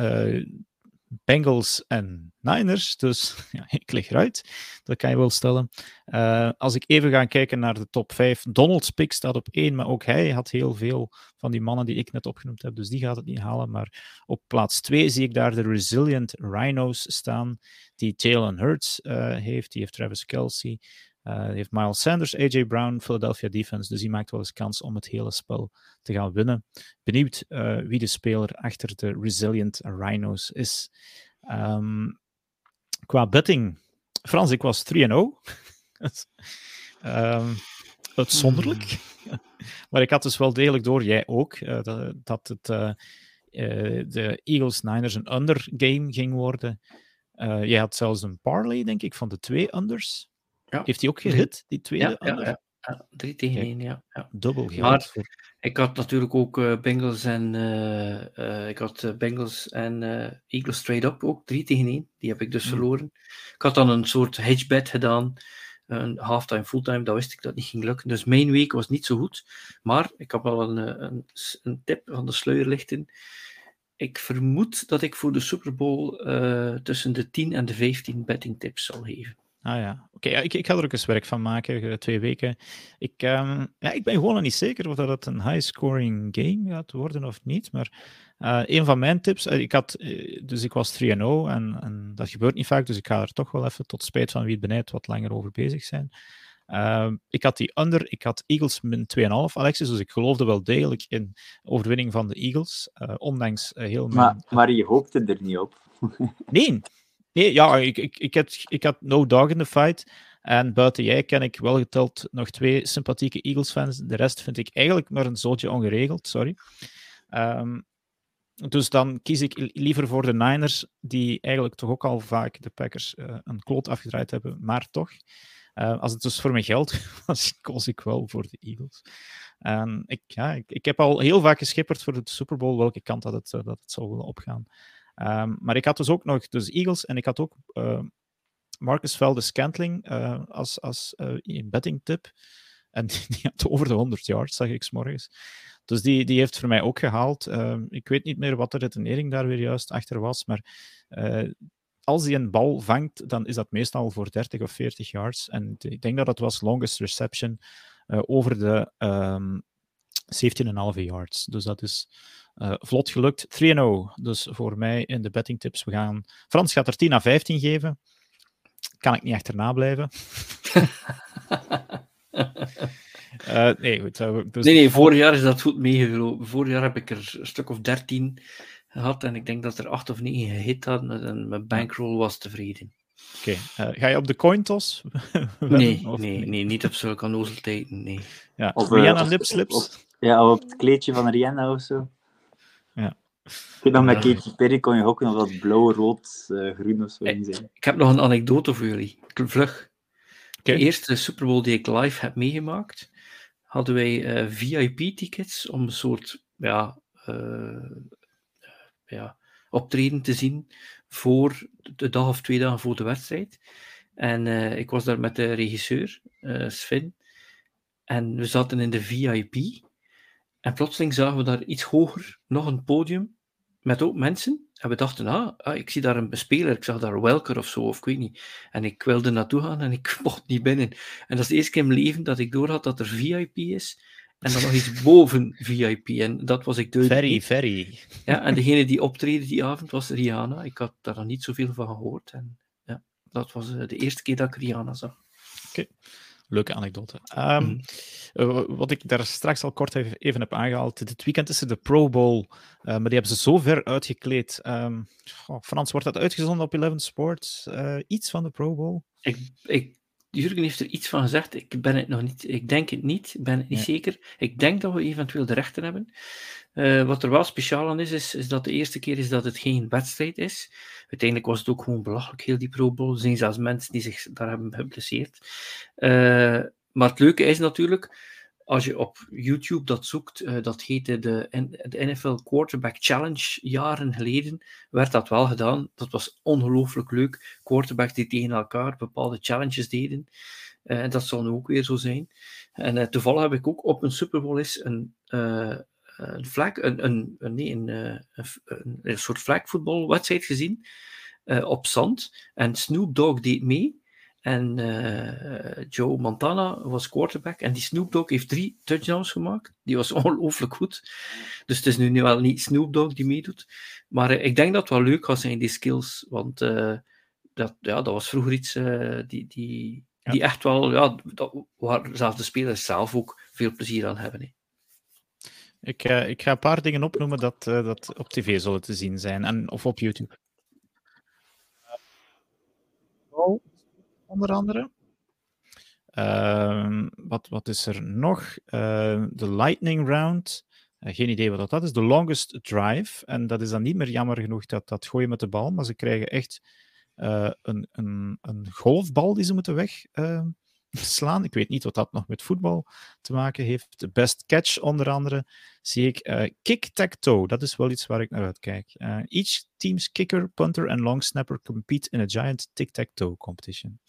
Bengals en Niners. Dus ik lig eruit. Dat kan je wel stellen. Uh, als ik even ga kijken naar de top 5. Donald's pick staat op 1, maar ook hij had heel veel van die mannen die ik net opgenoemd heb. Dus die gaat het niet halen. Maar op plaats 2 zie ik daar de Resilient Rhinos staan. Die Jalen Hurts uh, heeft. Die heeft Travis Kelsey. Uh, heeft Miles Sanders, AJ Brown, Philadelphia defense. Dus die maakt wel eens kans om het hele spel te gaan winnen. Benieuwd uh, wie de speler achter de Resilient Rhinos is. Um, qua betting, Frans, ik was 3-0. um, ehm, uitzonderlijk. maar ik had dus wel degelijk door, jij ook, uh, dat, dat, het de Eagles-Niners een under game ging worden. Jij had zelfs een parlay, denk ik, van de twee unders. Ja. Heeft hij ook gehit, die tweede ja, under? Ja, ja, drie tegen één, ja. ja. Dubbel. Maar ik had natuurlijk ook uh, Bengals en uh, uh, ik had Bengals en Eagles straight up ook drie tegen één. Die heb ik dus hmm. verloren. Ik had dan een soort hedgebed gedaan, een halftime, fulltime. Dat wist ik dat niet ging lukken. Dus mijn week was niet zo goed. Maar ik heb wel een, een, een tip van de sluier lichten ik vermoed dat ik voor de Super Bowl tussen de 10 en de 15 betting tips zal geven. Ah ja, oké. ja, ik, ik ga er ook eens werk van maken, uh, twee weken. Ik, um, ja, ik ben gewoon nog niet zeker of dat het een high-scoring game gaat worden of niet. Maar uh, een van mijn tips, ik had, dus ik was 3-0 en, en dat gebeurt niet vaak, dus ik ga er toch wel even, tot spijt van wie het benijd, wat langer over bezig zijn. Uh, ik had die under, ik had Eagles min 2,5, Alexis, dus ik geloofde wel degelijk in overwinning van de Eagles, ondanks heel maar. Maar je hoopte er niet op. nee, ja, ik, ik, had, no dog in the fight. En buiten jij ken ik wel geteld nog twee sympathieke Eagles-fans. De rest vind ik eigenlijk maar een zootje ongeregeld, sorry. Um, dus dan kies ik liever voor de Niners, die eigenlijk toch ook al vaak de Packers uh, een kloot afgedraaid hebben, maar toch. Uh, als het dus voor mijn geld was, koos ik wel voor de Eagles. Ik, ja, ik, ik, heb al heel vaak geschipperd voor de Super Bowl welke kant dat het, dat het zou willen opgaan. Um, maar ik had dus ook nog dus Eagles en ik had ook uh, Marcus Velde Scantling uh, als, als betting tip. En die, had over de 100 yards, zag ik s morgens. Dus die, die heeft voor mij ook gehaald. Uh, ik weet niet meer wat de redenering daar weer juist achter was, maar uh, als hij een bal vangt, dan is dat meestal voor 30 of 40 yards. En ik denk dat dat was longest reception uh, over de ehm, 17,5 yards. Dus dat is uh, vlot gelukt. 3-0 dus voor mij in de betting tips. We gaan... Frans gaat er 10 à 15 geven. Kan ik niet achterna blijven. Uh, nee, goed. Dus... Nee, nee, vorig jaar is dat goed meegelopen. Vorig jaar heb ik er een stuk of 13 gehad en ik denk dat er acht of negen gehit hadden en mijn bankroll was tevreden. Oké, okay. uh, ga je op de cointos? nee, nee, nee, niet op zulke nozeltijden, nee. Ja, of Rihanna uh, lipslips? Ja, op het kleedje van Rihanna of zo. Ja. Ik weet nog, met Katy Perry kon je ook nog wat blauw, rood, uh, groen of zo in zijn. Ik heb nog een anekdote voor jullie. Vlug. Okay. De eerste Super Bowl die ik live heb meegemaakt, hadden wij uh, VIP-tickets om een soort ja, uh, ja, optreden te zien voor de dag of twee dagen voor de wedstrijd. En uh, ik was daar met de regisseur, uh, Sven. En we zaten in de VIP. En plotseling zagen we daar iets hoger nog een podium met ook mensen. En we dachten, ah, ah, ik zie daar een bespeler, ik zag daar Welker of zo, of ik weet niet. En ik wilde naartoe gaan en ik mocht niet binnen. En dat is de eerste keer in mijn leven dat ik doorhad dat er VIP is. En dan nog iets boven VIP. En dat was ik duidelijk. Very, very. Ja, en degene die optreden die avond was Rihanna. Ik had daar nog niet zoveel van gehoord. En ja, dat was eh, de eerste keer dat ik Rihanna zag. Oké. Leuke anekdote. Um, mm. uh, wat ik daar straks al kort even heb aangehaald. Dit weekend is er de Pro Bowl. Uh, maar die hebben ze zo ver uitgekleed. Um, oh, Frans, wordt dat uitgezonden op Eleven Sports? Uh, iets van de Pro Bowl? Ik, ik Jurgen heeft er iets van gezegd. Ik ben het nog niet. Ik denk het niet. Ik ben het niet zeker. Ik denk dat we eventueel de rechten hebben. Uh, wat er wel speciaal aan is, is, dat de eerste keer is dat het geen wedstrijd is. Uiteindelijk was het ook gewoon belachelijk, heel die Pro Bowl. Er zijn zelfs mensen die zich daar hebben geblesseerd. Uh, maar het leuke is natuurlijk als je op YouTube dat zoekt, uh, dat heette de, NFL Quarterback Challenge jaren geleden, werd dat wel gedaan. Dat was ongelooflijk leuk. Quarterbacks die tegen elkaar bepaalde challenges deden. En dat zal nu ook weer zo zijn. En toevallig heb ik ook op een Super Bowl eens een, een flag, een, een, een, nee, een, een, een soort flagvoetbalwedstrijd gezien op zand. En Snoop Dogg deed mee. En uh, Joe Montana was quarterback. En die Snoop Dogg heeft drie touchdowns gemaakt. Die was ongelooflijk goed. Dus het is nu wel niet Snoop Dogg die meedoet. Maar uh, ik denk dat het wel leuk gaat zijn, die skills. Want dat, ja, dat was vroeger iets die, die, ja. die echt wel... Ja, dat, waar zelfs de spelers zelf ook veel plezier aan hebben. Hè. Ik, ik ga een paar dingen opnoemen dat, dat op tv zullen te zien zijn. En, of op YouTube. Oh onder andere. Uh, wat, wat is er nog? Uh, de Lightning Round. Uh, geen idee wat dat is. The Longest Drive. En dat is dan niet meer jammer genoeg dat, dat gooien met de bal, maar ze krijgen echt een, een, een golfbal die ze moeten wegslaan. ik weet niet wat dat nog met voetbal te maken heeft. Best catch onder andere zie ik. Kick-tack-toe, dat is wel iets waar ik naar uitkijk. each team's kicker, punter en long snapper compete in a giant tic-tac-toe competition.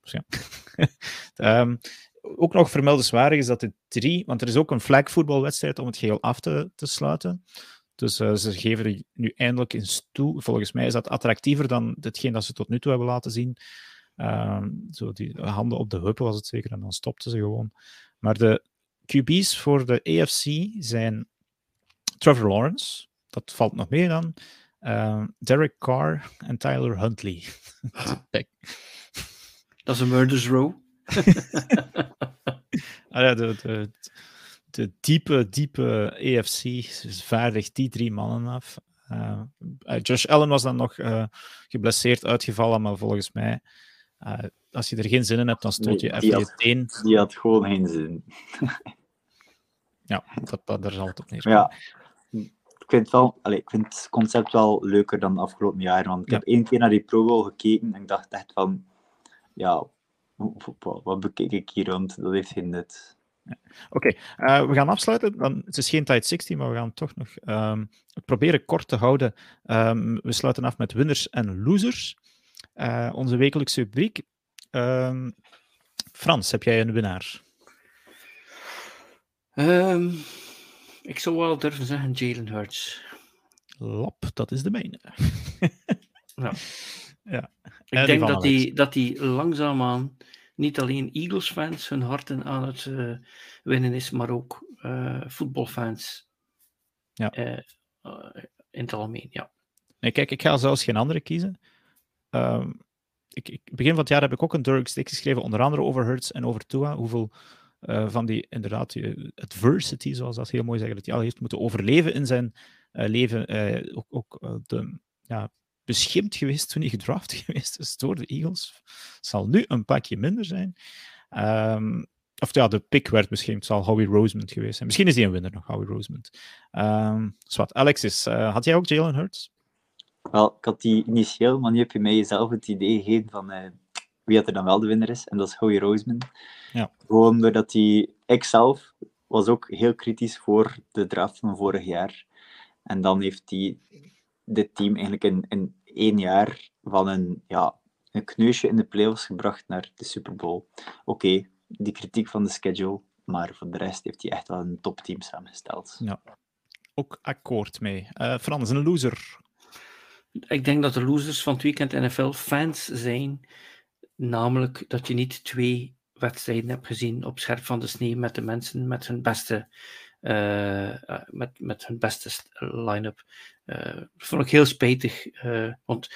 Dus ja. um, ook nog vermeldenswaardig is dat de drie, want er is ook een flagvoetbalwedstrijd om het geheel af te, te sluiten. Dus uh, ze geven er nu eindelijk eens toe. Volgens mij is dat attractiever dan hetgeen dat ze tot nu toe hebben laten zien. Uh, zo die handen op de heupen was het zeker, en dan stopten ze gewoon. Maar de QB's voor de AFC zijn Trevor Lawrence, dat valt nog meer dan. Uh, Derek Carr en Tyler Huntley. dat is een murders row. ah, ja, de, de, de, diepe, diepe EFC vaardigt die drie mannen af. Uh, Josh Allen was dan nog uh, geblesseerd uitgevallen, maar volgens mij, uh, als je er geen zin in hebt, dan stoot je nee, even je teen. Die had gewoon geen zin. ja, dat, daar zal het op neer. Ja, ik vind, wel, allez, ik vind het concept wel leuker dan de afgelopen jaren. Want ik ja. heb één keer naar die Pro Bowl gekeken en ik dacht echt van, ja, wat bekijk ik hier rond? Dat heeft geen nut. Ja. Oké, okay. uh, we gaan afsluiten. Dan, het is geen tijd 16, maar we gaan toch nog um, proberen kort te houden. Um, we sluiten af met winners en losers. Uh, onze wekelijkse rubriek. Um, Frans, heb jij een winnaar? ik zou wel durven zeggen Jalen Hurts. Lap, dat is de mijne. ja. ja. Ik denk dat die, dat die langzaamaan niet alleen Eagles-fans hun harten aan het uh, winnen is, maar ook uh, voetbalfans ja. Uh, in het algemeen. Ja. Nee, kijk, ik ga zelfs geen andere kiezen. Uh, ik, ik, begin van het jaar heb ik ook een Dirk Stick geschreven, onder andere over Hurts en over Tua. Hoeveel van die, inderdaad, die adversity, zoals dat heel mooi zeggen, dat hij al heeft moeten overleven in zijn leven. ook ook de ja, beschimpt geweest toen hij gedraft geweest is door de Eagles. Zal nu een pakje minder zijn. Um, of ja, de pick werd beschimpt, zal Howie Rosemond geweest zijn. Misschien is hij een winnaar nog, Howie Rosemond. Um, zwart. Alexis, had jij ook Jalen Hurts? Wel, ik had die initieel, maar nu heb je mij zelf het idee gegeven van uh, wie dat er dan wel de winnaar is. En dat is Howie Rosemond. Ja. Gewoon doordat hij, ik zelf, was ook heel kritisch voor de draft van vorig jaar. En dan heeft hij dit team eigenlijk in, in één jaar van een, ja, een kneusje in de playoffs gebracht naar de Super Bowl. Oké, die kritiek van de schedule, maar voor de rest heeft hij echt wel een topteam samengesteld. Ja, ook akkoord mee. Uh, Frans, een loser? Ik denk dat de losers van het weekend NFL fans zijn, namelijk dat je niet twee wedstrijden hebt gezien op scherp van de snee met de mensen met hun beste uh, met, met hun beste line-up. Uh, vond ik heel spijtig, want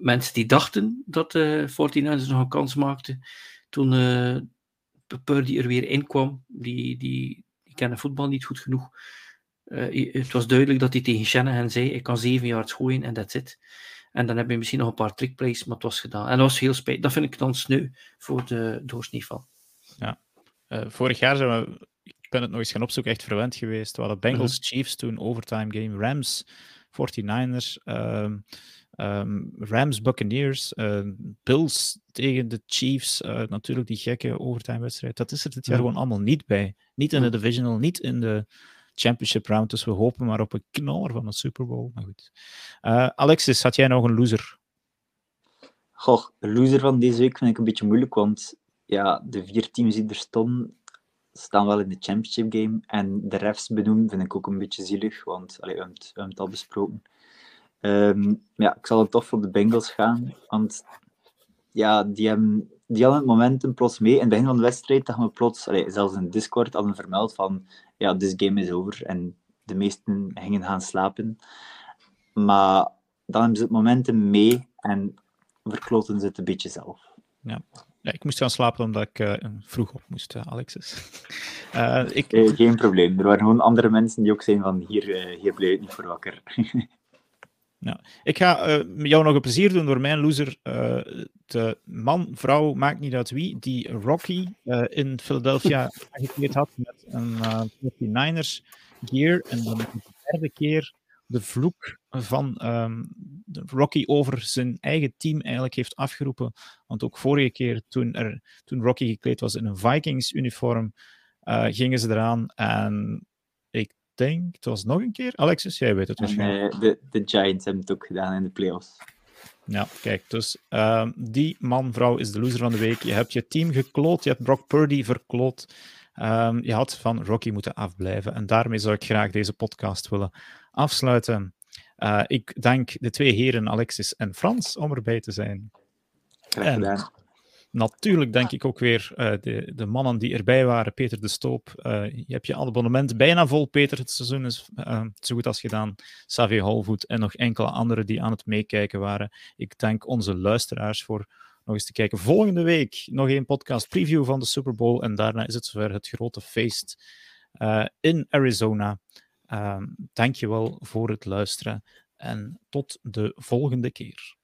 mensen die dachten dat de 49ers nog een kans maakten, toen Purdy er weer in kwam, die, die, die kennen voetbal niet goed genoeg. Het was duidelijk dat hij tegen Shanahan zei: Ik kan zeven jaar gooien en that's it. En dan heb je misschien nog een paar trickplays, maar het was gedaan. En dat was heel spijtig. Dat vind ik dan sneu voor de doorsnee van. Ja. vorig jaar zijn we ik ben het nog eens gaan opzoeken, echt verwend geweest. We hadden Bengals, mhm. Chiefs toen, overtime game, Rams, 49ers, um, um, Rams, Buccaneers, uh, Bills tegen de Chiefs, uh, natuurlijk die gekke overtime wedstrijd. Dat is er dit jaar gewoon allemaal niet bij. Niet in de divisional, niet in de championship round. Dus we hopen maar op een knaller van een Super Bowl. Maar goed. Uh, Alexis, had jij nog een loser? Goh, de loser van deze week vind ik een beetje moeilijk, want ja, de vier teams die er stonden, staan wel in de championship game. En de refs benoemen vind ik ook een beetje zielig, want allee, we, hebben het, al besproken. Um, ja, ik zal het toch voor de Bengals gaan, want ja, die, hebben, die hadden het momentum plots mee. In het begin van de wedstrijd dachten we plots, allee, zelfs in Discord hadden vermeld van ja, this game is over. En de meesten gingen gaan slapen. Maar dan hebben ze het momentum mee en verkloten ze het een beetje zelf. Ja. Ja, ik moest gaan slapen omdat ik uh, vroeg op moest, uh, Alexis. Uh, ik... geen probleem. Er waren gewoon andere mensen die ook zijn van hier, hier blijf ik niet voor wakker. ja. Ik ga jou nog een plezier doen door mijn loser. de man, vrouw, maakt niet uit wie, die Rocky in Philadelphia aangekleed had met een 49ers Gear. En dan de derde keer de vloek van ehm, Rocky over zijn eigen team eigenlijk heeft afgeroepen. Want ook vorige keer, toen, er, toen Rocky gekleed was in een Vikings-uniform, uh, gingen ze eraan. En denk, het was nog een keer. Alexis, jij weet het waarschijnlijk. En, uh, de, de Giants hebben het ook gedaan in de playoffs. Ja, kijk, dus uh, die man, vrouw is de loser van de week. Je hebt je team gekloot, je hebt Brock Purdy verkloot. Um, je had van Rocky moeten afblijven. En daarmee zou ik graag deze podcast willen afsluiten. Uh, ik dank de twee heren, Alexis en Frans, om erbij te zijn. Graag gedaan. En natuurlijk denk ik ook weer uh, de, de mannen die erbij waren. Peter de Stoop, uh, je hebt je abonnement bijna vol, Peter. Het seizoen is zo goed als gedaan. Xavier Holvoet en nog enkele anderen die aan het meekijken waren. Ik dank onze luisteraars voor nog eens te kijken. Volgende week nog een podcast preview van de Super Bowl. En daarna is het zover het grote feest in Arizona. Dank je wel voor het luisteren en tot de volgende keer.